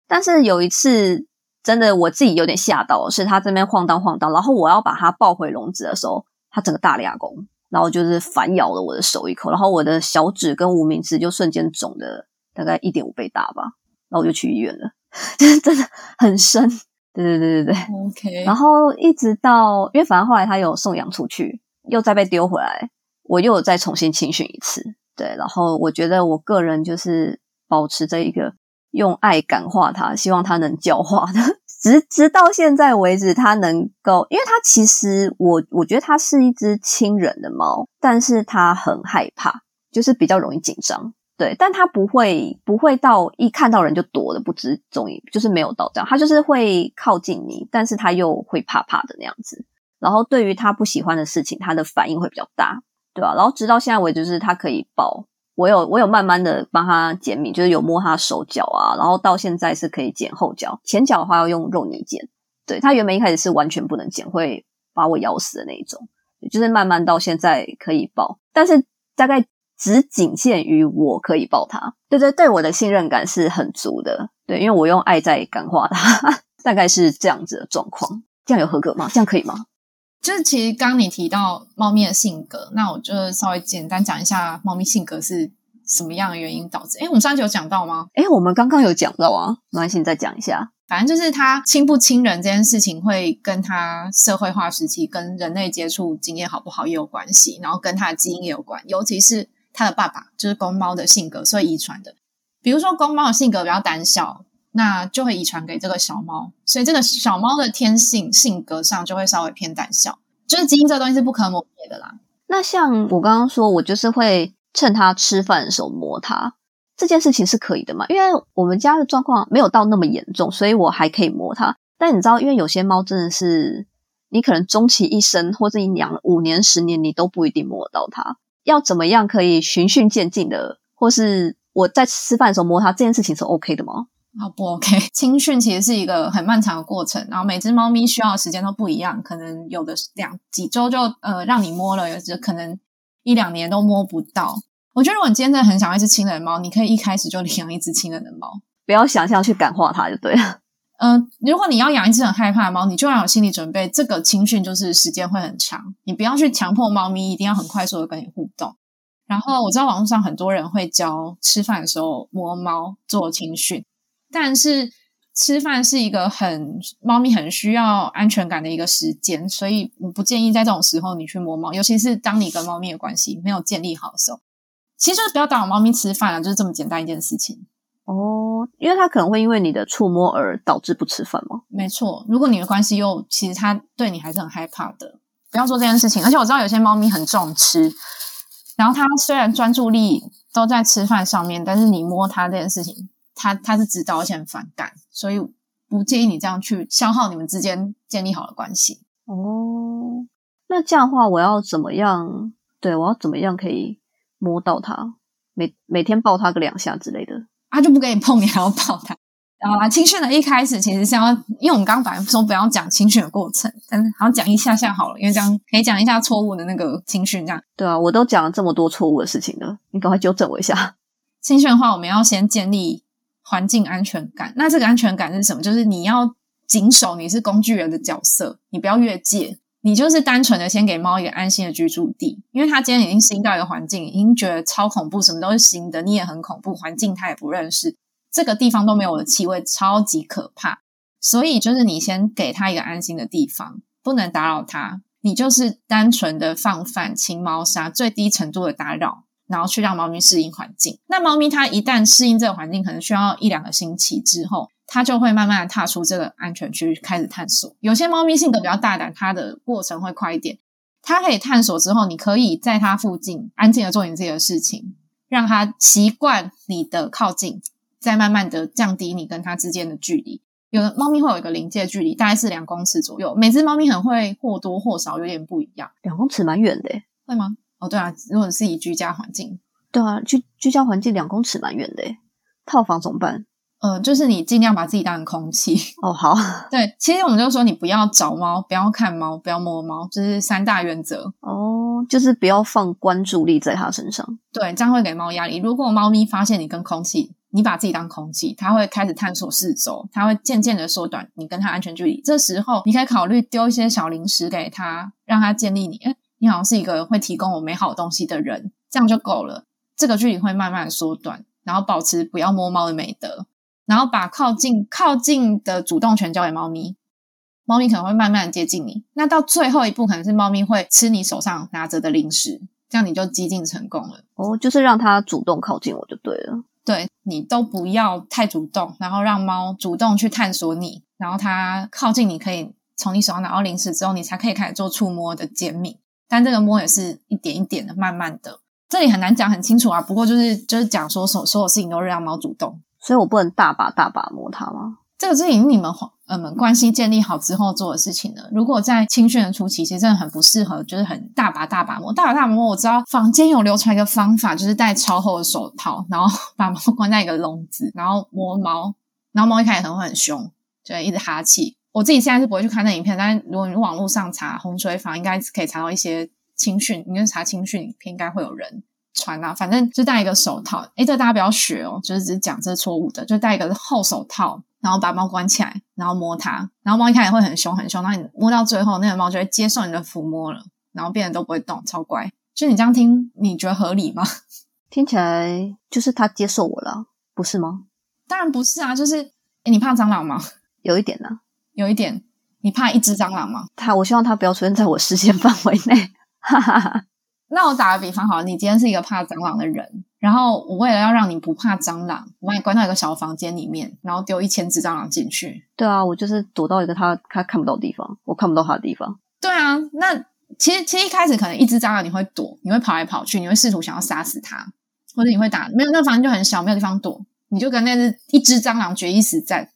但是有一次。真的，我自己有点吓到，是他这边晃荡晃荡，然后我要把它抱回笼子的时候，它整个大俩弓，然后就是反咬了我的手一口，然后我的小指跟无名指就瞬间肿的大概一点五倍大吧，然后我就去医院了，真的很深，对对对对对，OK。然后一直到，因为反正后来他有送养出去，又再被丢回来，我又再重新清训一次，对，然后我觉得我个人就是保持着一个。用爱感化它，希望它能教化的。直直到现在为止，它能够，因为它其实我我觉得它是一只亲人的猫，但是它很害怕，就是比较容易紧张。对，但它不会不会到一看到人就躲的不知踪影，就是没有到这样。它就是会靠近你，但是它又会怕怕的那样子。然后对于它不喜欢的事情，它的反应会比较大，对吧？然后直到现在为止，是它可以抱。我有我有慢慢的帮他剪米，就是有摸他手脚啊，然后到现在是可以剪后脚，前脚的话要用肉泥剪。对他原本一开始是完全不能剪，会把我咬死的那一种，就是慢慢到现在可以抱，但是大概只仅限于我可以抱他。对对对，我的信任感是很足的，对，因为我用爱在感化他，大概是这样子的状况。这样有合格吗？这样可以吗？就是其实刚你提到猫咪的性格，那我就稍微简单讲一下猫咪性格是什么样的原因导致。哎，我们上集有讲到吗？哎，我们刚刚有讲到啊，没关系，你再讲一下。反正就是它亲不亲人这件事情，会跟它社会化时期跟人类接触经验好不好也有关系，然后跟它的基因也有关，尤其是它的爸爸就是公猫的性格，所以遗传的。比如说公猫的性格比较胆小。那就会遗传给这个小猫，所以这个小猫的天性性格上就会稍微偏胆小，就是基因这东西是不可磨灭的啦。那像我刚刚说，我就是会趁它吃饭的时候摸它，这件事情是可以的嘛？因为我们家的状况没有到那么严重，所以我还可以摸它。但你知道，因为有些猫真的是你可能终其一生，或者你养了五年、十年，你都不一定摸到它。要怎么样可以循序渐进的，或是我在吃饭的时候摸它，这件事情是 OK 的吗？啊，不 OK。青训其实是一个很漫长的过程，然后每只猫咪需要的时间都不一样，可能有的两几周就呃让你摸了，有的可能一两年都摸不到。我觉得如果你今天真的很想要一只亲人的猫，你可以一开始就领 养一只亲人的猫，不要想象去感化它就对了。嗯，如果你要养一只很害怕的猫，你就要有心理准备，这个青训就是时间会很长，你不要去强迫猫咪一定要很快速的跟你互动。然后我知道网络上很多人会教吃饭的时候摸猫做青训，但是吃饭是一个很猫咪很需要安全感的一个时间，所以我不建议在这种时候你去摸猫，尤其是当你跟猫咪的关系没有建立好的时候，其实就是不要打扰猫咪吃饭啊，就是这么简单一件事情。哦，因为它可能会因为你的触摸而导致不吃饭吗？没错，如果你的关系又其实它对你还是很害怕的，不要做这件事情。而且我知道有些猫咪很重吃，然后它虽然专注力都在吃饭上面，但是你摸它这件事情，它它是知道而且很反感，所以不建议你这样去消耗你们之间建立好的关系。哦，那这样的话，我要怎么样？对我要怎么样可以摸到他？每每天抱他个两下之类的。他就不给你碰，你还要抱他。然后啊，青训的一开始其实是要，因为我们刚刚本来说不要讲青训的过程，但是好像讲一下下好了，因为这样可以讲一下错误的那个青训。这样对啊，我都讲了这么多错误的事情了，你赶快纠正我一下。青训的话，我们要先建立环境安全感。那这个安全感是什么？就是你要谨守你是工具人的角色，你不要越界。你就是单纯的先给猫一个安心的居住地，因为它今天已经新到一个环境，已经觉得超恐怖，什么都是新的，你也很恐怖，环境它也不认识，这个地方都没有我的气味，超级可怕。所以就是你先给它一个安心的地方，不能打扰它。你就是单纯的放饭、清猫砂，最低程度的打扰，然后去让猫咪适应环境。那猫咪它一旦适应这个环境，可能需要一两个星期之后。它就会慢慢的踏出这个安全区，开始探索。有些猫咪性格比较大胆，它的过程会快一点。它可以探索之后，你可以在它附近安静的做你自己的事情，让它习惯你的靠近，再慢慢的降低你跟它之间的距离。有的猫咪会有一个临界距离，大概是两公尺左右。每只猫咪很会或多或少有点不一样。两公尺蛮远的，会吗？哦，对啊，如果是以居家环境，对啊，居居家环境两公尺蛮远的。套房怎么办？呃，就是你尽量把自己当成空气哦。好，对，其实我们就说你不要找猫，不要看猫，不要摸猫，这是三大原则哦。就是不要放关注力在它身上，对，这样会给猫压力。如果猫咪发现你跟空气，你把自己当空气，它会开始探索四周，它会渐渐的缩短你跟它安全距离。这时候你可以考虑丢一些小零食给它，让它建立你，哎，你好像是一个会提供我美好东西的人，这样就够了。这个距离会慢慢的缩短，然后保持不要摸猫的美德。然后把靠近靠近的主动权交给猫咪，猫咪可能会慢慢接近你。那到最后一步，可能是猫咪会吃你手上拿着的零食，这样你就激进成功了。哦，就是让它主动靠近我就对了。对你都不要太主动，然后让猫主动去探索你，然后它靠近你可以从你手上拿到零食之后，你才可以开始做触摸的减敏。但这个摸也是一点一点的，慢慢的，这里很难讲很清楚啊。不过就是就是讲说所所有事情都是让猫主动。所以我不能大把大把摸它吗？这个是以你们呃们关系建立好之后做的事情呢。如果在青训的初期，其实真的很不适合，就是很大把大把摸。大把大把摸，我知道坊间有流传一个方法，就是戴超厚的手套，然后 把猫关在一个笼子，然后摸猫，然后猫一开始可能会很凶，就一直哈气。我自己现在是不会去看那影片，但是如果你网络上查洪水坊，应该可以查到一些青训，应该查青训影片，应该会有人。传啊，反正就戴一个手套。诶这大家不要学哦，就是只讲这是错误的。就戴一个厚手套，然后把猫关起来，然后摸它，然后猫一开始会很凶很凶，然后你摸到最后，那个猫就会接受你的抚摸了，然后变得都不会动，超乖。就你这样听，你觉得合理吗？听起来就是它接受我了，不是吗？当然不是啊，就是你怕蟑螂吗？有一点呢，有一点。你怕一只蟑螂吗？它，我希望它不要出现在我视线范围内。哈哈哈。那我打个比方，好，你今天是一个怕蟑螂的人，然后我为了要让你不怕蟑螂，我把你关到一个小房间里面，然后丢一千只蟑螂进去。对啊，我就是躲到一个他他看不到的地方，我看不到他的地方。对啊，那其实其实一开始可能一只蟑螂你会躲，你会跑来跑去，你会试图想要杀死它，或者你会打没有那个房间就很小，没有地方躲，你就跟那只一只蟑螂决一死战。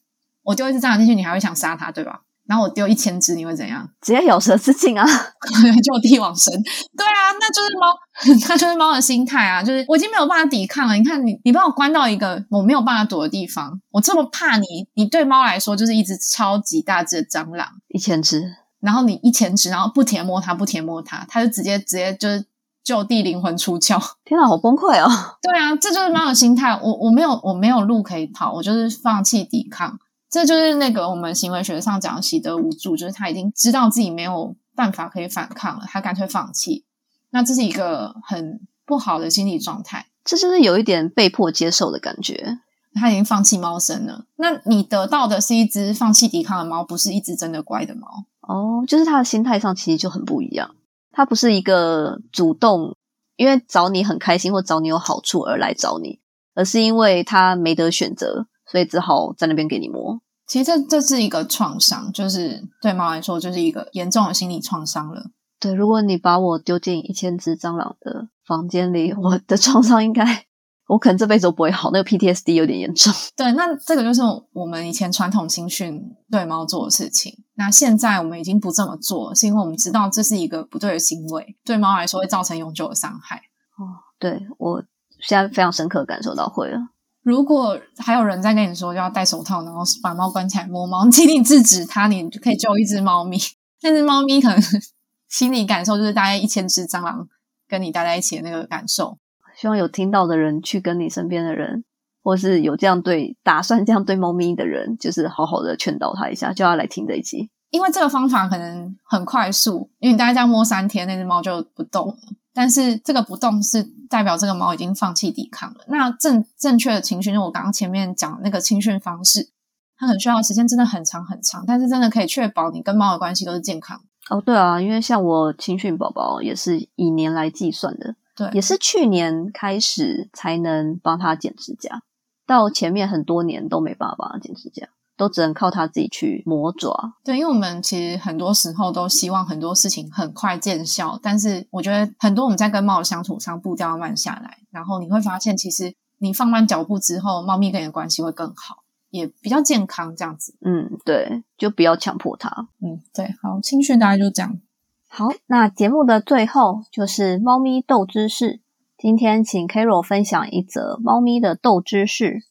我丢一只蟑螂进去，你还会想杀它，对吧？然后我丢一千只，你会怎样？直接咬舌自尽啊！就地往生。对啊，那就是猫，那就是猫的心态啊！就是我已经没有办法抵抗了。你看，你你把我关到一个我没有办法躲的地方，我这么怕你，你对猫来说就是一只超级大只的蟑螂，一千只，然后你一千只，然后不舔摸它，不舔摸它，它就直接直接就是就地灵魂出窍。天啊，好崩溃哦！对啊，这就是猫的心态。我我没有我没有路可以跑，我就是放弃抵抗。这就是那个我们行为学上讲习得无助，就是他已经知道自己没有办法可以反抗了，他干脆放弃。那这是一个很不好的心理状态，这就是有一点被迫接受的感觉。他已经放弃猫生了，那你得到的是一只放弃抵抗的猫，不是一只真的乖的猫。哦，就是他的心态上其实就很不一样。他不是一个主动因为找你很开心或找你有好处而来找你，而是因为他没得选择。所以只好在那边给你摸。其实这这是一个创伤，就是对猫来说就是一个严重的心理创伤了。对，如果你把我丢进一千只蟑螂的房间里，我的创伤应该，我可能这辈子都不会好。那个 PTSD 有点严重。对，那这个就是我们以前传统青训对猫做的事情。那现在我们已经不这么做，是因为我们知道这是一个不对的行为，对猫来说会造成永久的伤害。哦，对我现在非常深刻感受到会了。如果还有人在跟你说就要戴手套，然后把猫关起来摸猫，请你制止他，你就可以救一只猫咪。但是猫咪可能 心理感受就是大概一千只蟑螂跟你待在一起的那个感受。希望有听到的人去跟你身边的人，或是有这样对打算这样对猫咪的人，就是好好的劝导他一下，叫他来听这一集。因为这个方法可能很快速，因为你大概这样摸三天，那只猫就不动了。但是这个不动是代表这个猫已经放弃抵抗了。那正正确的情绪，就我刚刚前面讲那个青训方式，它很需要时间，真的很长很长。但是真的可以确保你跟猫的关系都是健康。哦，对啊，因为像我青训宝宝也是以年来计算的，对，也是去年开始才能帮他剪指甲，到前面很多年都没办法帮他剪指甲。都只能靠他自己去磨爪。对，因为我们其实很多时候都希望很多事情很快见效，但是我觉得很多我们在跟猫的相处上步调要慢下来，然后你会发现，其实你放慢脚步之后，猫咪跟你的关系会更好，也比较健康这样子。嗯，对，就不要强迫它。嗯，对，好，青训大概就这样。好，那节目的最后就是猫咪斗知识，今天请 Carol 分享一则猫咪的斗知识。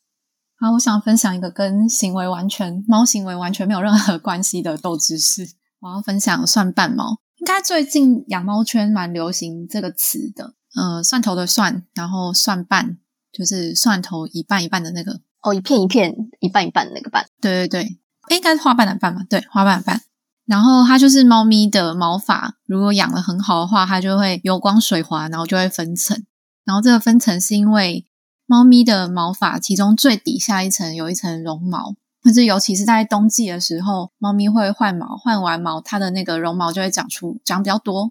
好，我想分享一个跟行为完全猫行为完全没有任何关系的斗知识。我要分享蒜瓣猫，应该最近养猫圈蛮流行这个词的。呃，蒜头的蒜，然后蒜瓣就是蒜头一半一半的那个哦，一片一片一半一半的那个瓣。对对对，应该是花瓣的瓣嘛？对，花瓣的瓣。然后它就是猫咪的毛发，如果养的很好的话，它就会油光水滑，然后就会分层。然后这个分层是因为。猫咪的毛发，其中最底下一层有一层绒毛，或者尤其是在冬季的时候，猫咪会换毛，换完毛，它的那个绒毛就会长出长比较多。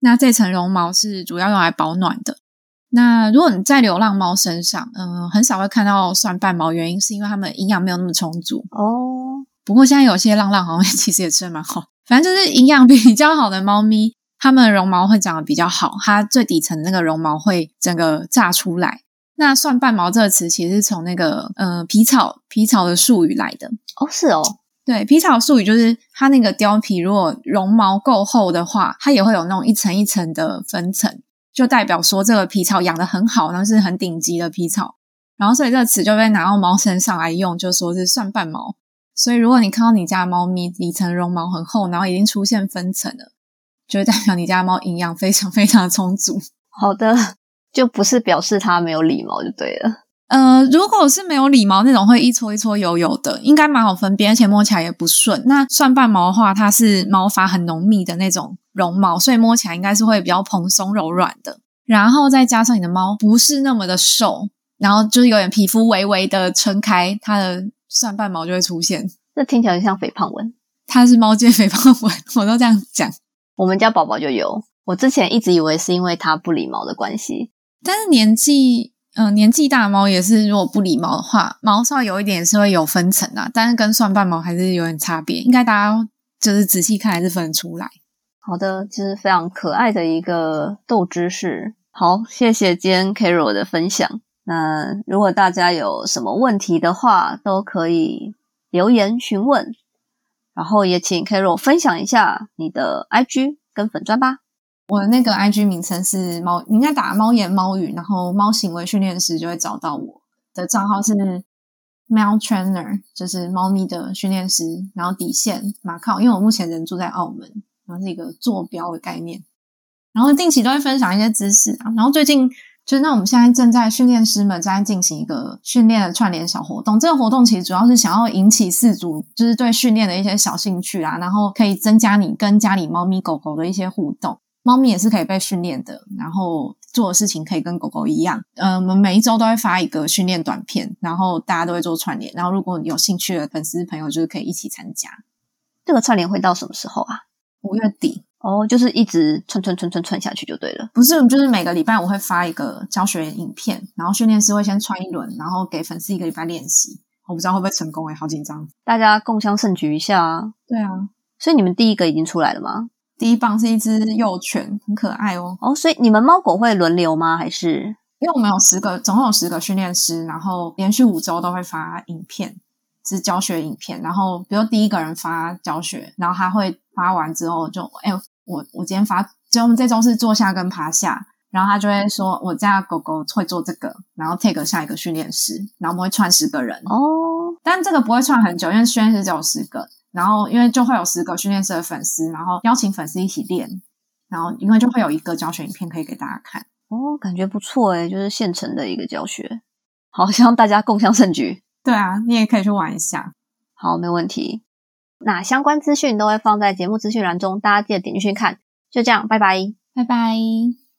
那这层绒毛是主要用来保暖的。那如果你在流浪猫身上，嗯，很少会看到算半毛，原因是因为它们营养没有那么充足哦。不过现在有些浪浪好像 其实也吃的蛮好，反正就是营养比较好的猫咪，它们的绒毛会长得比较好，它最底层那个绒毛会整个炸出来。那蒜瓣毛这个词其实是从那个呃皮草皮草的术语来的哦，是哦，对，皮草术语就是它那个貂皮如果绒毛够厚的话，它也会有那种一层一层的分层，就代表说这个皮草养的很好，那是很顶级的皮草。然后所以这个词就被拿到猫身上来用，就说是蒜瓣毛。所以如果你看到你家猫咪底层绒毛很厚，然后已经出现分层了，就代表你家猫营养非常非常充足。好的。就不是表示它没有礼貌就对了。呃，如果是没有礼貌那种会一撮一撮油油的，应该蛮好分辨，而且摸起来也不顺。那蒜瓣毛的话，它是毛发很浓密的那种绒毛，所以摸起来应该是会比较蓬松柔软的。然后再加上你的猫不是那么的瘦，然后就是有点皮肤微微的撑开，它的蒜瓣毛就会出现。这听起来像肥胖纹，它是猫界肥胖纹，我都这样讲。我们家宝宝就有，我之前一直以为是因为它不理毛的关系。但是年纪，嗯，年纪大的猫也是，如果不理毛的话，毛稍有一点是会有分层啊。但是跟蒜瓣毛还是有点差别，应该大家就是仔细看还是分得出来。好的，其实非常可爱的一个斗知识。好，谢谢今天 Carol 的分享。那如果大家有什么问题的话，都可以留言询问。然后也请 Carol 分享一下你的 IG 跟粉砖吧。我的那个 IG 名称是猫，你应该打猫言猫语，然后猫行为训练师就会找到我的账号是 m a l Trainer，就是猫咪的训练师，然后底线马靠，因为我目前人住在澳门，然后是一个坐标的概念，然后定期都会分享一些知识啊，然后最近就是那我们现在正在训练师们在进行一个训练的串联小活动，这个活动其实主要是想要引起四组就是对训练的一些小兴趣啊，然后可以增加你跟家里猫咪狗狗的一些互动。猫咪也是可以被训练的，然后做的事情可以跟狗狗一样。呃，我们每一周都会发一个训练短片，然后大家都会做串联。然后如果有兴趣的粉丝朋友，就是可以一起参加。这个串联会到什么时候啊？五月底哦，就是一直串串串串串下去就对了。不是，就是每个礼拜我会发一个教学影片，然后训练师会先串一轮，然后给粉丝一个礼拜练习。我不知道会不会成功诶，好紧张！大家共襄盛举一下啊！对啊，所以你们第一个已经出来了吗？第一棒是一只幼犬，很可爱哦。哦，所以你们猫狗会轮流吗？还是因为我们有十个，总共有十个训练师，然后连续五周都会发影片，是教学影片。然后比如第一个人发教学，然后他会发完之后就，哎，我我今天发，就我们这周是坐下跟趴下，然后他就会说，我家狗狗会做这个，然后 take 下一个训练师，然后我们会串十个人哦，但这个不会串很久，因为训练师只有十个。然后，因为就会有十个训练师的粉丝，然后邀请粉丝一起练，然后因为就会有一个教学影片可以给大家看哦，感觉不错诶就是现成的一个教学，好，希望大家共襄盛举。对啊，你也可以去玩一下，好，没问题。那相关资讯都会放在节目资讯栏中，大家记得点进去看。就这样，拜拜，拜拜。